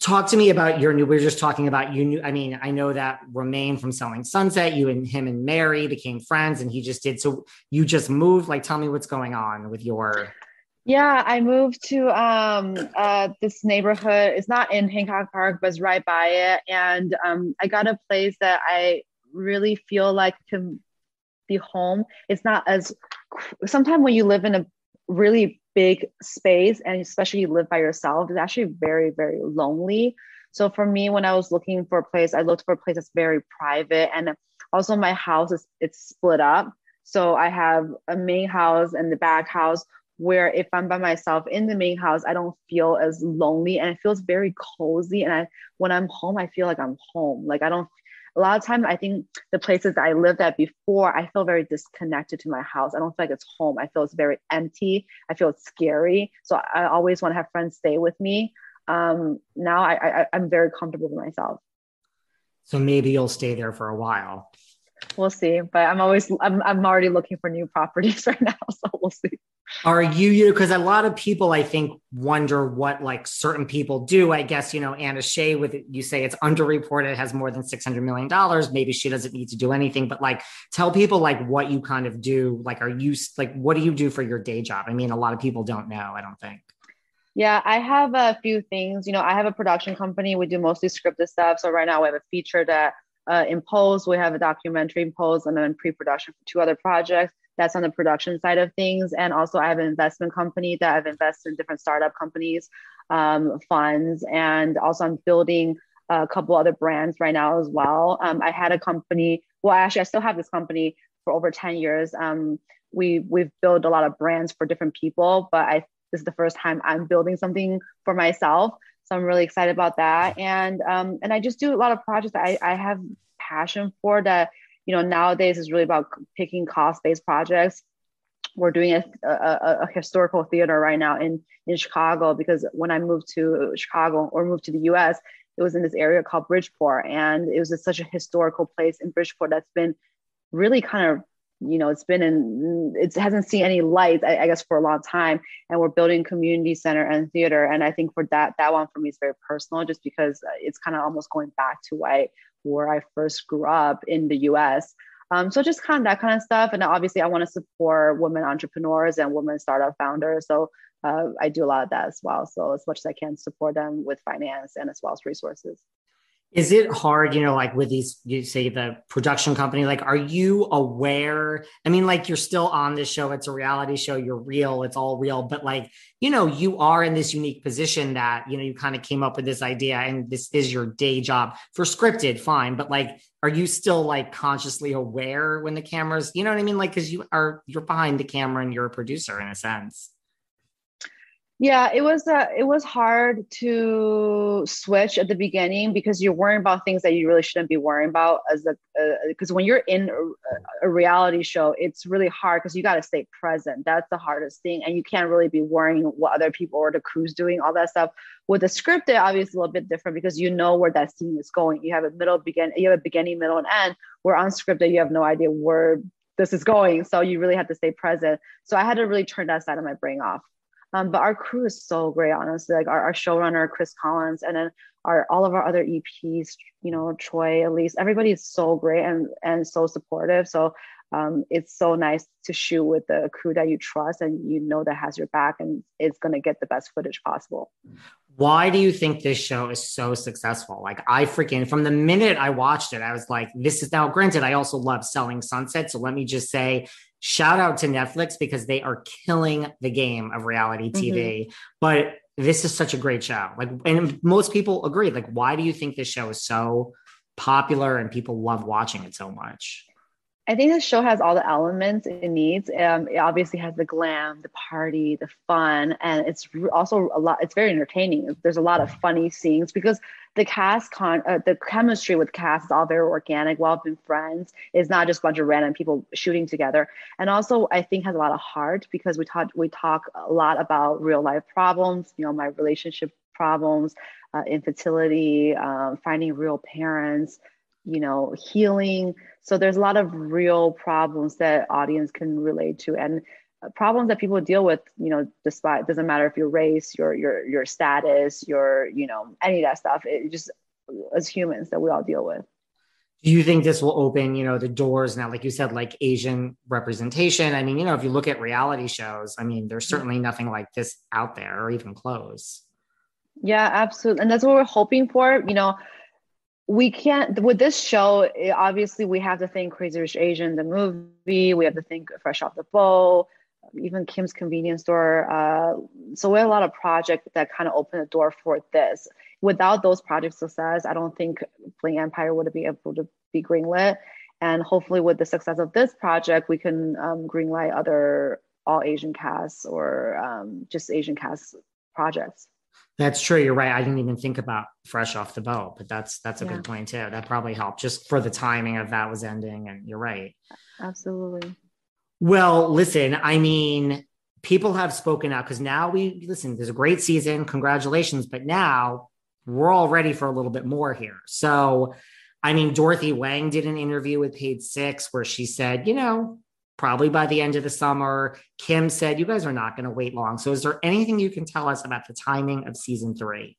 Talk to me about your new. We are just talking about you. New, I mean, I know that Romain from Selling Sunset. You and him and Mary became friends, and he just did. So you just moved. Like, tell me what's going on with your. Yeah, I moved to um, uh, this neighborhood. It's not in Hancock Park, but it's right by it. And um, I got a place that I really feel like to be home. It's not as sometimes when you live in a really big space and especially you live by yourself, it's actually very, very lonely. So for me, when I was looking for a place, I looked for a place that's very private. And also my house is it's split up. So I have a main house and the back house where if I'm by myself in the main house, I don't feel as lonely and it feels very cozy. And I when I'm home, I feel like I'm home. Like I don't a lot of times I think the places I lived at before, I feel very disconnected to my house. I don't feel like it's home. I feel it's very empty. I feel it's scary. So I always want to have friends stay with me. Um, now I, I I'm very comfortable with myself. So maybe you'll stay there for a while we'll see. But I'm always I'm I'm already looking for new properties right now, so we'll see. Are you you because a lot of people I think wonder what like certain people do. I guess you know Anna Shay with you say it's underreported has more than six hundred million dollars. Maybe she doesn't need to do anything, but like tell people like what you kind of do. Like are you like what do you do for your day job? I mean, a lot of people don't know. I don't think. Yeah, I have a few things. You know, I have a production company. We do mostly scripted stuff. So right now we have a feature that uh, in post. We have a documentary in post and then pre-production for two other projects. That's on the production side of things. And also I have an investment company that I've invested in different startup companies, um, funds, and also I'm building a couple other brands right now as well. Um, I had a company, well, actually I still have this company for over 10 years. Um, we, we've built a lot of brands for different people, but I, this is the first time I'm building something for myself. So I'm really excited about that. And um, and I just do a lot of projects that I, I have passion for that, you know, nowadays is really about picking cost-based projects. We're doing a, a, a, historical theater right now in, in Chicago because when I moved to Chicago or moved to the US, it was in this area called Bridgeport. And it was such a historical place in Bridgeport that's been really kind of you know it's been in it hasn't seen any light I, I, guess for a long time. And we're building community center and theater. And i think for that that one for me is very personal just because it's kind of almost going back to why where i first grew up in the us um, so just kind of that kind of stuff. And obviously i want to support women entrepreneurs and women startup founders. So uh, i do a lot of that as well. So as much as i can support them with finance and as well as resources Is it hard, you know, like with these, you say the production company, like, are you aware? I mean, like, you're still on this show, it's a reality show, you're real, it's all real, but like, you know, you are in this unique position that, you know, you kind of came up with this idea and this is your day job for scripted, fine, but like, are you still like consciously aware when the cameras, you know what I mean? Like, cause you are, you're behind the camera and you're a producer in a sense yeah it was uh, it was hard to switch at the beginning because you're worrying about things that you really shouldn't be worrying about as a because uh, when you're in a, a, reality show it's really hard because you got to stay present. That's the hardest thing and you can't really be worrying what other people or the crew's doing all that stuff. With the scripted obviously a little bit different because you know where that scene is going. You have a middle begin you have a beginning middle and end. Where on unscripted you have no idea where this is going so you really have to stay present. So i had to really turn that side of my brain off um, but our crew is so great, honestly. Like our, our showrunner, Chris Collins, and then our all of our other EPs, you know, Troy, Elise, everybody is so great and and so supportive. So um, it's so nice to shoot with the crew that you trust and you know that has your back and it's going to get the best footage possible. Why do you think this show is so successful? Like I freaking from the minute I watched it, I was like, this is now granted. I also love selling sunset. So let me just say shout out to Netflix because they are killing the game of reality TV. Mm-hmm. But this is such a great show. Like, and most people agree. Like, why do you think this show is so popular and people love watching it so much? I think the show has all the elements it needs. Um, it obviously has the glam, the party, the fun, and it's also a lot. It's very entertaining. There's a lot of funny scenes because the cast con uh, the chemistry with cast is all very organic. We've been friends. It's not just a bunch of random people shooting together. And also, I think has a lot of heart because we talk we talk a lot about real life problems. You know, my relationship problems, uh, infertility, um, finding real parents you know healing. So there's a lot of real problems that audience can relate to and uh, problems that people deal with you know despite doesn't matter if your race your your your status your you know any of that stuff. It just as humans that we all deal with. Do you think this will open you know the doors now? Like you said like asian representation. I mean you know if you look at reality shows i mean there's certainly nothing like this out there or even close. Yeah absolutely and that's what we're hoping for. You know we can't with this show eh, obviously we have to think crazy rich asian the movie. We have to think fresh off the boat even kim's convenience store. Uh, so we have a lot of projects that kind of open the door for this. Without those project success i don't think bling empire would be able to be greenlit. And hopefully with the success of this project we can um, greenlight other all asian casts or um, just asian cast projects that's true. You're right. I didn't even think about fresh off the boat, but that's that's a yeah. good point too. That probably helped just for the timing of that was ending. And you're right. Absolutely. Well, listen, I mean, people have spoken out because now we listen, there's a great season. Congratulations. But now we're all ready for a little bit more here. So I mean, Dorothy Wang did an interview with Page Six where she said, you know, probably by the end of the summer. Kim said, You guys are not going to wait long. So, is there anything you can tell us about the timing of season three?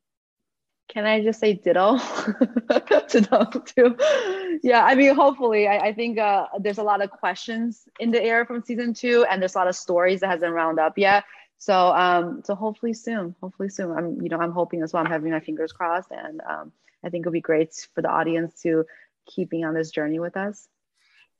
Can I just say ditto to too? Yeah, I mean, hopefully, I, I think uh, there's a lot of questions in the air from season two, and there's a lot of stories that hasn't round up yet. So, um, so hopefully soon, hopefully soon. I'm, you know, I'm hoping as well. I'm having my fingers crossed, and um, I think it'll be great for the audience to keep being on this journey with us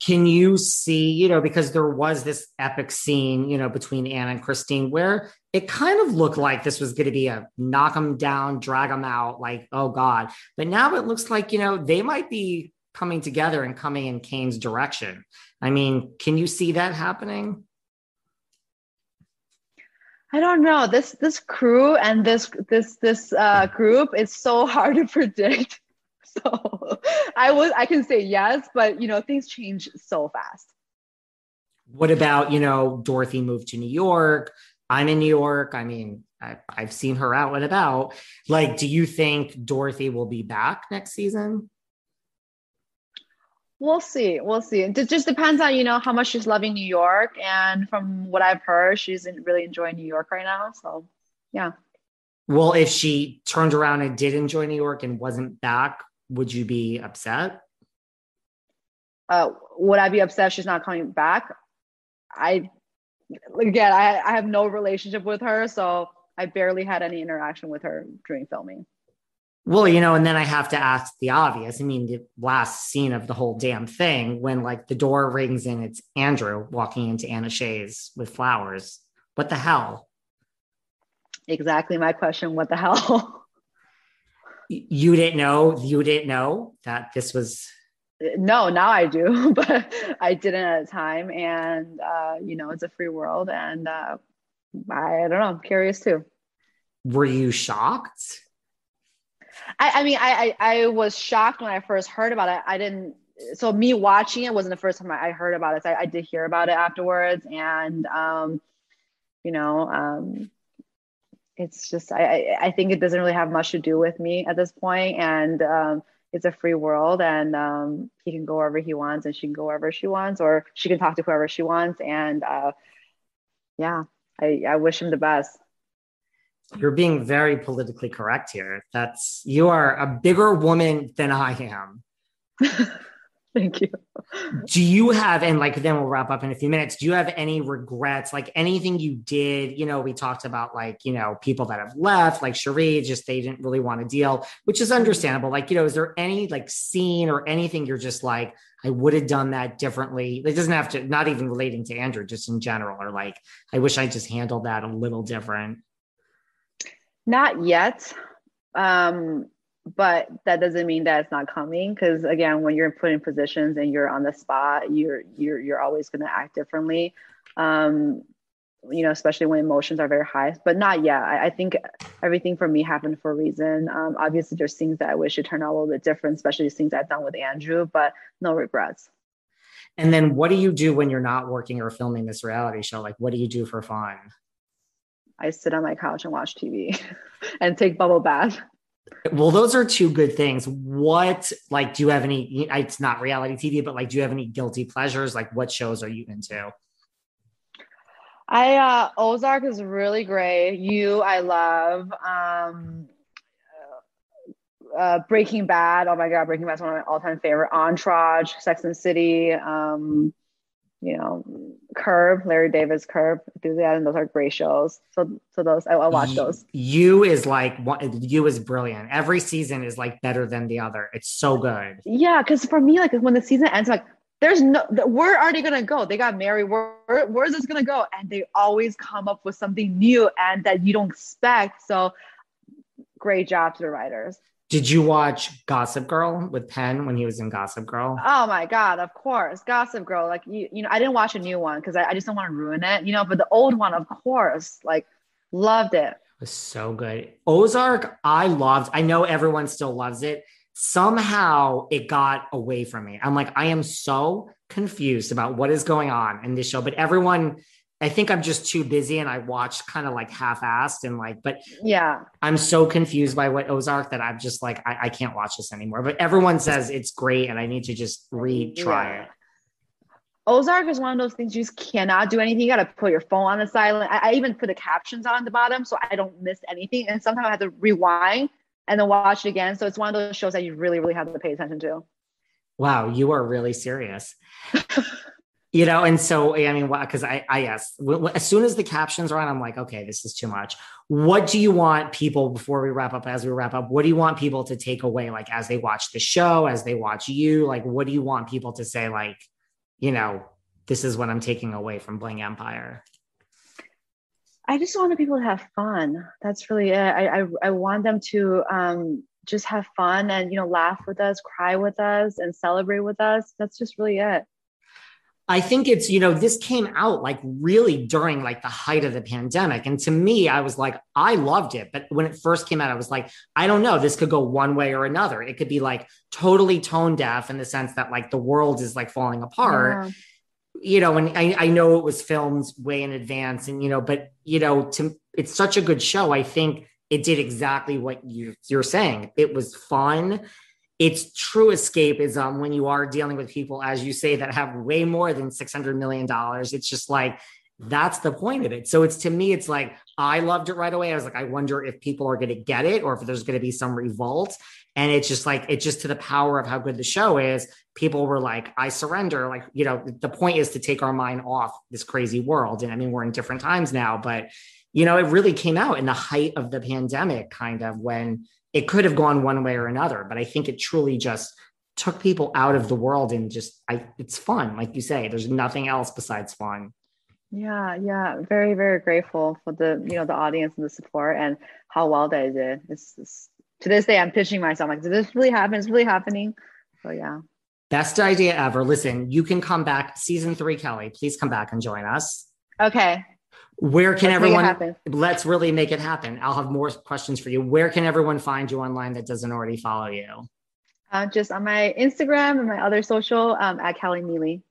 can you see, you know, because there was this epic scene, you know, between Anna and Christine where it kind of looked like this was going to be a knock them down, drag them out, like, oh God. But now it looks like, you know, they might be coming together and coming in Kane's direction. I mean, can you see that happening? I don't know. This this crew and this this this uh, group is so hard to predict. So I was I can say yes, but you know, things change so fast. What about, you know, Dorothy moved to New York? I'm in New York. I mean, I, I've seen her out and about. Like, do you think Dorothy will be back next season? We'll see. We'll see. It just depends on you know how much she's loving New York, and from what I've heard, she's really enjoying New York right now. So, yeah. Well, if she turned around and did enjoy New York and wasn't back, would you be upset? Uh, would I be upset she's not coming back? I again, I, I have no relationship with her, so I barely had any interaction with her during filming. Well, you know, and then I have to ask the obvious. I mean, the last scene of the whole damn thing when like the door rings and it's Andrew walking into Anna Shay's with flowers. What the hell? Exactly my question. What the hell? you didn't know, you didn't know that this was no, now I do, but I didn't at the time. And uh, you know, it's a free world and uh I don't know, I'm curious too. Were you shocked? I, I mean, I, I, I was shocked when I first heard about it. I didn't. So me watching it wasn't the first time I heard about it. So I, I did hear about it afterwards, and um, you know, um, it's just I, I think it doesn't really have much to do with me at this point, and um, it's a free world, and um, he can go wherever he wants, and she can go wherever she wants, or she can talk to whoever she wants, and uh, yeah, I, I wish him the best you're being very politically correct here. That's you are a bigger woman than I am. Thank you. Do you have, and like then we'll wrap up in a few minutes. Do you have any regrets, like anything you did? You know, we talked about like, you know, people that have left, like Sherry, just they didn't really want to deal, which is understandable. Like, you know, is there any like scene or anything you're just like, I would have done that differently? It doesn't have to, not even relating to Andrew, just in general, or like, I wish I just handled that a little different. Not yet. Um, but that doesn't mean that it's not coming because again when you're put in positions and you're on the spot you're you're you're always going to act differently. Um you know especially when emotions are very high but not yet. I, I, think everything for me happened for a reason. Um obviously there's things that i wish it turned out a little bit different especially things i've done with andrew but no regrets. And then what do you do when you're not working or filming this reality show? Like what do you do for fun? I sit on my couch and watch TV and take bubble bath. Well, those are two good things. What, like, do you have any? It's not reality TV, but like, do you have any guilty pleasures? Like, what shows are you into? I uh Ozark is really great. You, I love. Um, uh, Breaking Bad. Oh my god, Breaking Bad is one of my all-time favorite. Entourage, Sex and City. Um, you know, Curb, Larry Davis, Curb, and those are great shows. So, so those I, will watch those. You is like you is brilliant. Every season is like better than the other. It's so good. Yeah, because for me, like when the season ends, like there's no, where are they gonna go? They got married. Where, where where's this gonna go? And they always come up with something new and that you don't expect. So, great job to the writers. Did you watch Gossip Girl with Penn when he was in Gossip Girl? Oh my god, of course, Gossip Girl. Like you, you know, I didn't watch a new one because I, I, just don't want to ruin it, you know. But the old one, of course, like loved it. It was so good. Ozark, I loved. I know everyone still loves it. Somehow it got away from me. I'm like, I am so confused about what is going on in this show, but everyone I think I'm just too busy and I watched kind of like half-assed and like, but yeah, I'm so confused by what Ozark that I'm just like, I, I can't watch this anymore. But everyone says it's great and I need to just retry yeah. it. Ozark is one of those things you just cannot do anything. You got to put your phone on the silent. I, I, even put the captions on the bottom so I don't miss anything. And sometimes I have to rewind and then watch it again. So it's one of those shows that you really, really have to pay attention to. Wow, you are really serious. you know and so i mean because i i yes as soon as the captions are on i'm like okay this is too much. What do you want people before we wrap up as we wrap up what do you want people to take away like as they watch the show as they watch you? Like what do you want people to say like you know this is what i'm taking away from bling empire? I just wanted people to have fun. That's really it. I i, I want them to um just have fun and you know laugh with us cry with us and celebrate with us. That's just really it I think it's, you know, this came out like really during like the height of the pandemic. And to me, I was like, I loved it. But when it first came out, I was like, I don't know, this could go one way or another. It could be like totally tone deaf in the sense that like the world is like falling apart. Yeah. You know, and I, I know it was filmed way in advance, and you know, but you know, to it's such a good show. I think it did exactly what you, you're saying. It was fun it's true escapism when you are dealing with people, as you say, that have way more than $600 million. It's just like, that's the point of it. So it's to me, it's like, I loved it right away. I was like, I wonder if people are going to get it or if there's going to be some revolt. And it's just like, it's just to the power of how good the show is. People were like, I surrender. Like, you know, the point is to take our mind off this crazy world. And I mean, we're in different times now, but, you know, it really came out in the height of the pandemic, kind of when it could have gone one way or another, but I think it truly just took people out of the world and just I it's fun, like you say. There's nothing else besides fun. Yeah, yeah, very, very grateful for the you know the audience and the support and how well they did. It's, it's to this day I'm pitching myself like, did this really happen? It's really happening. So yeah. Best idea ever. Listen, you can come back season three, Kelly. Please come back and join us. Okay. Where can let's everyone? Let's really make it happen. I'll have more questions for you. Where can everyone find you online that doesn't already follow you? Uh, just on my Instagram and my other social um, at Kelly Mi Li.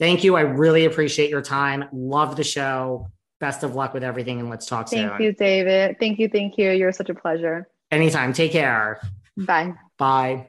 Thank you. I really appreciate your time. Love the show. Best of luck with everything, and let's talk thank soon. Thank you, David. Thank you. Thank you. You're such a pleasure. Anytime. Take care. Bye. Bye.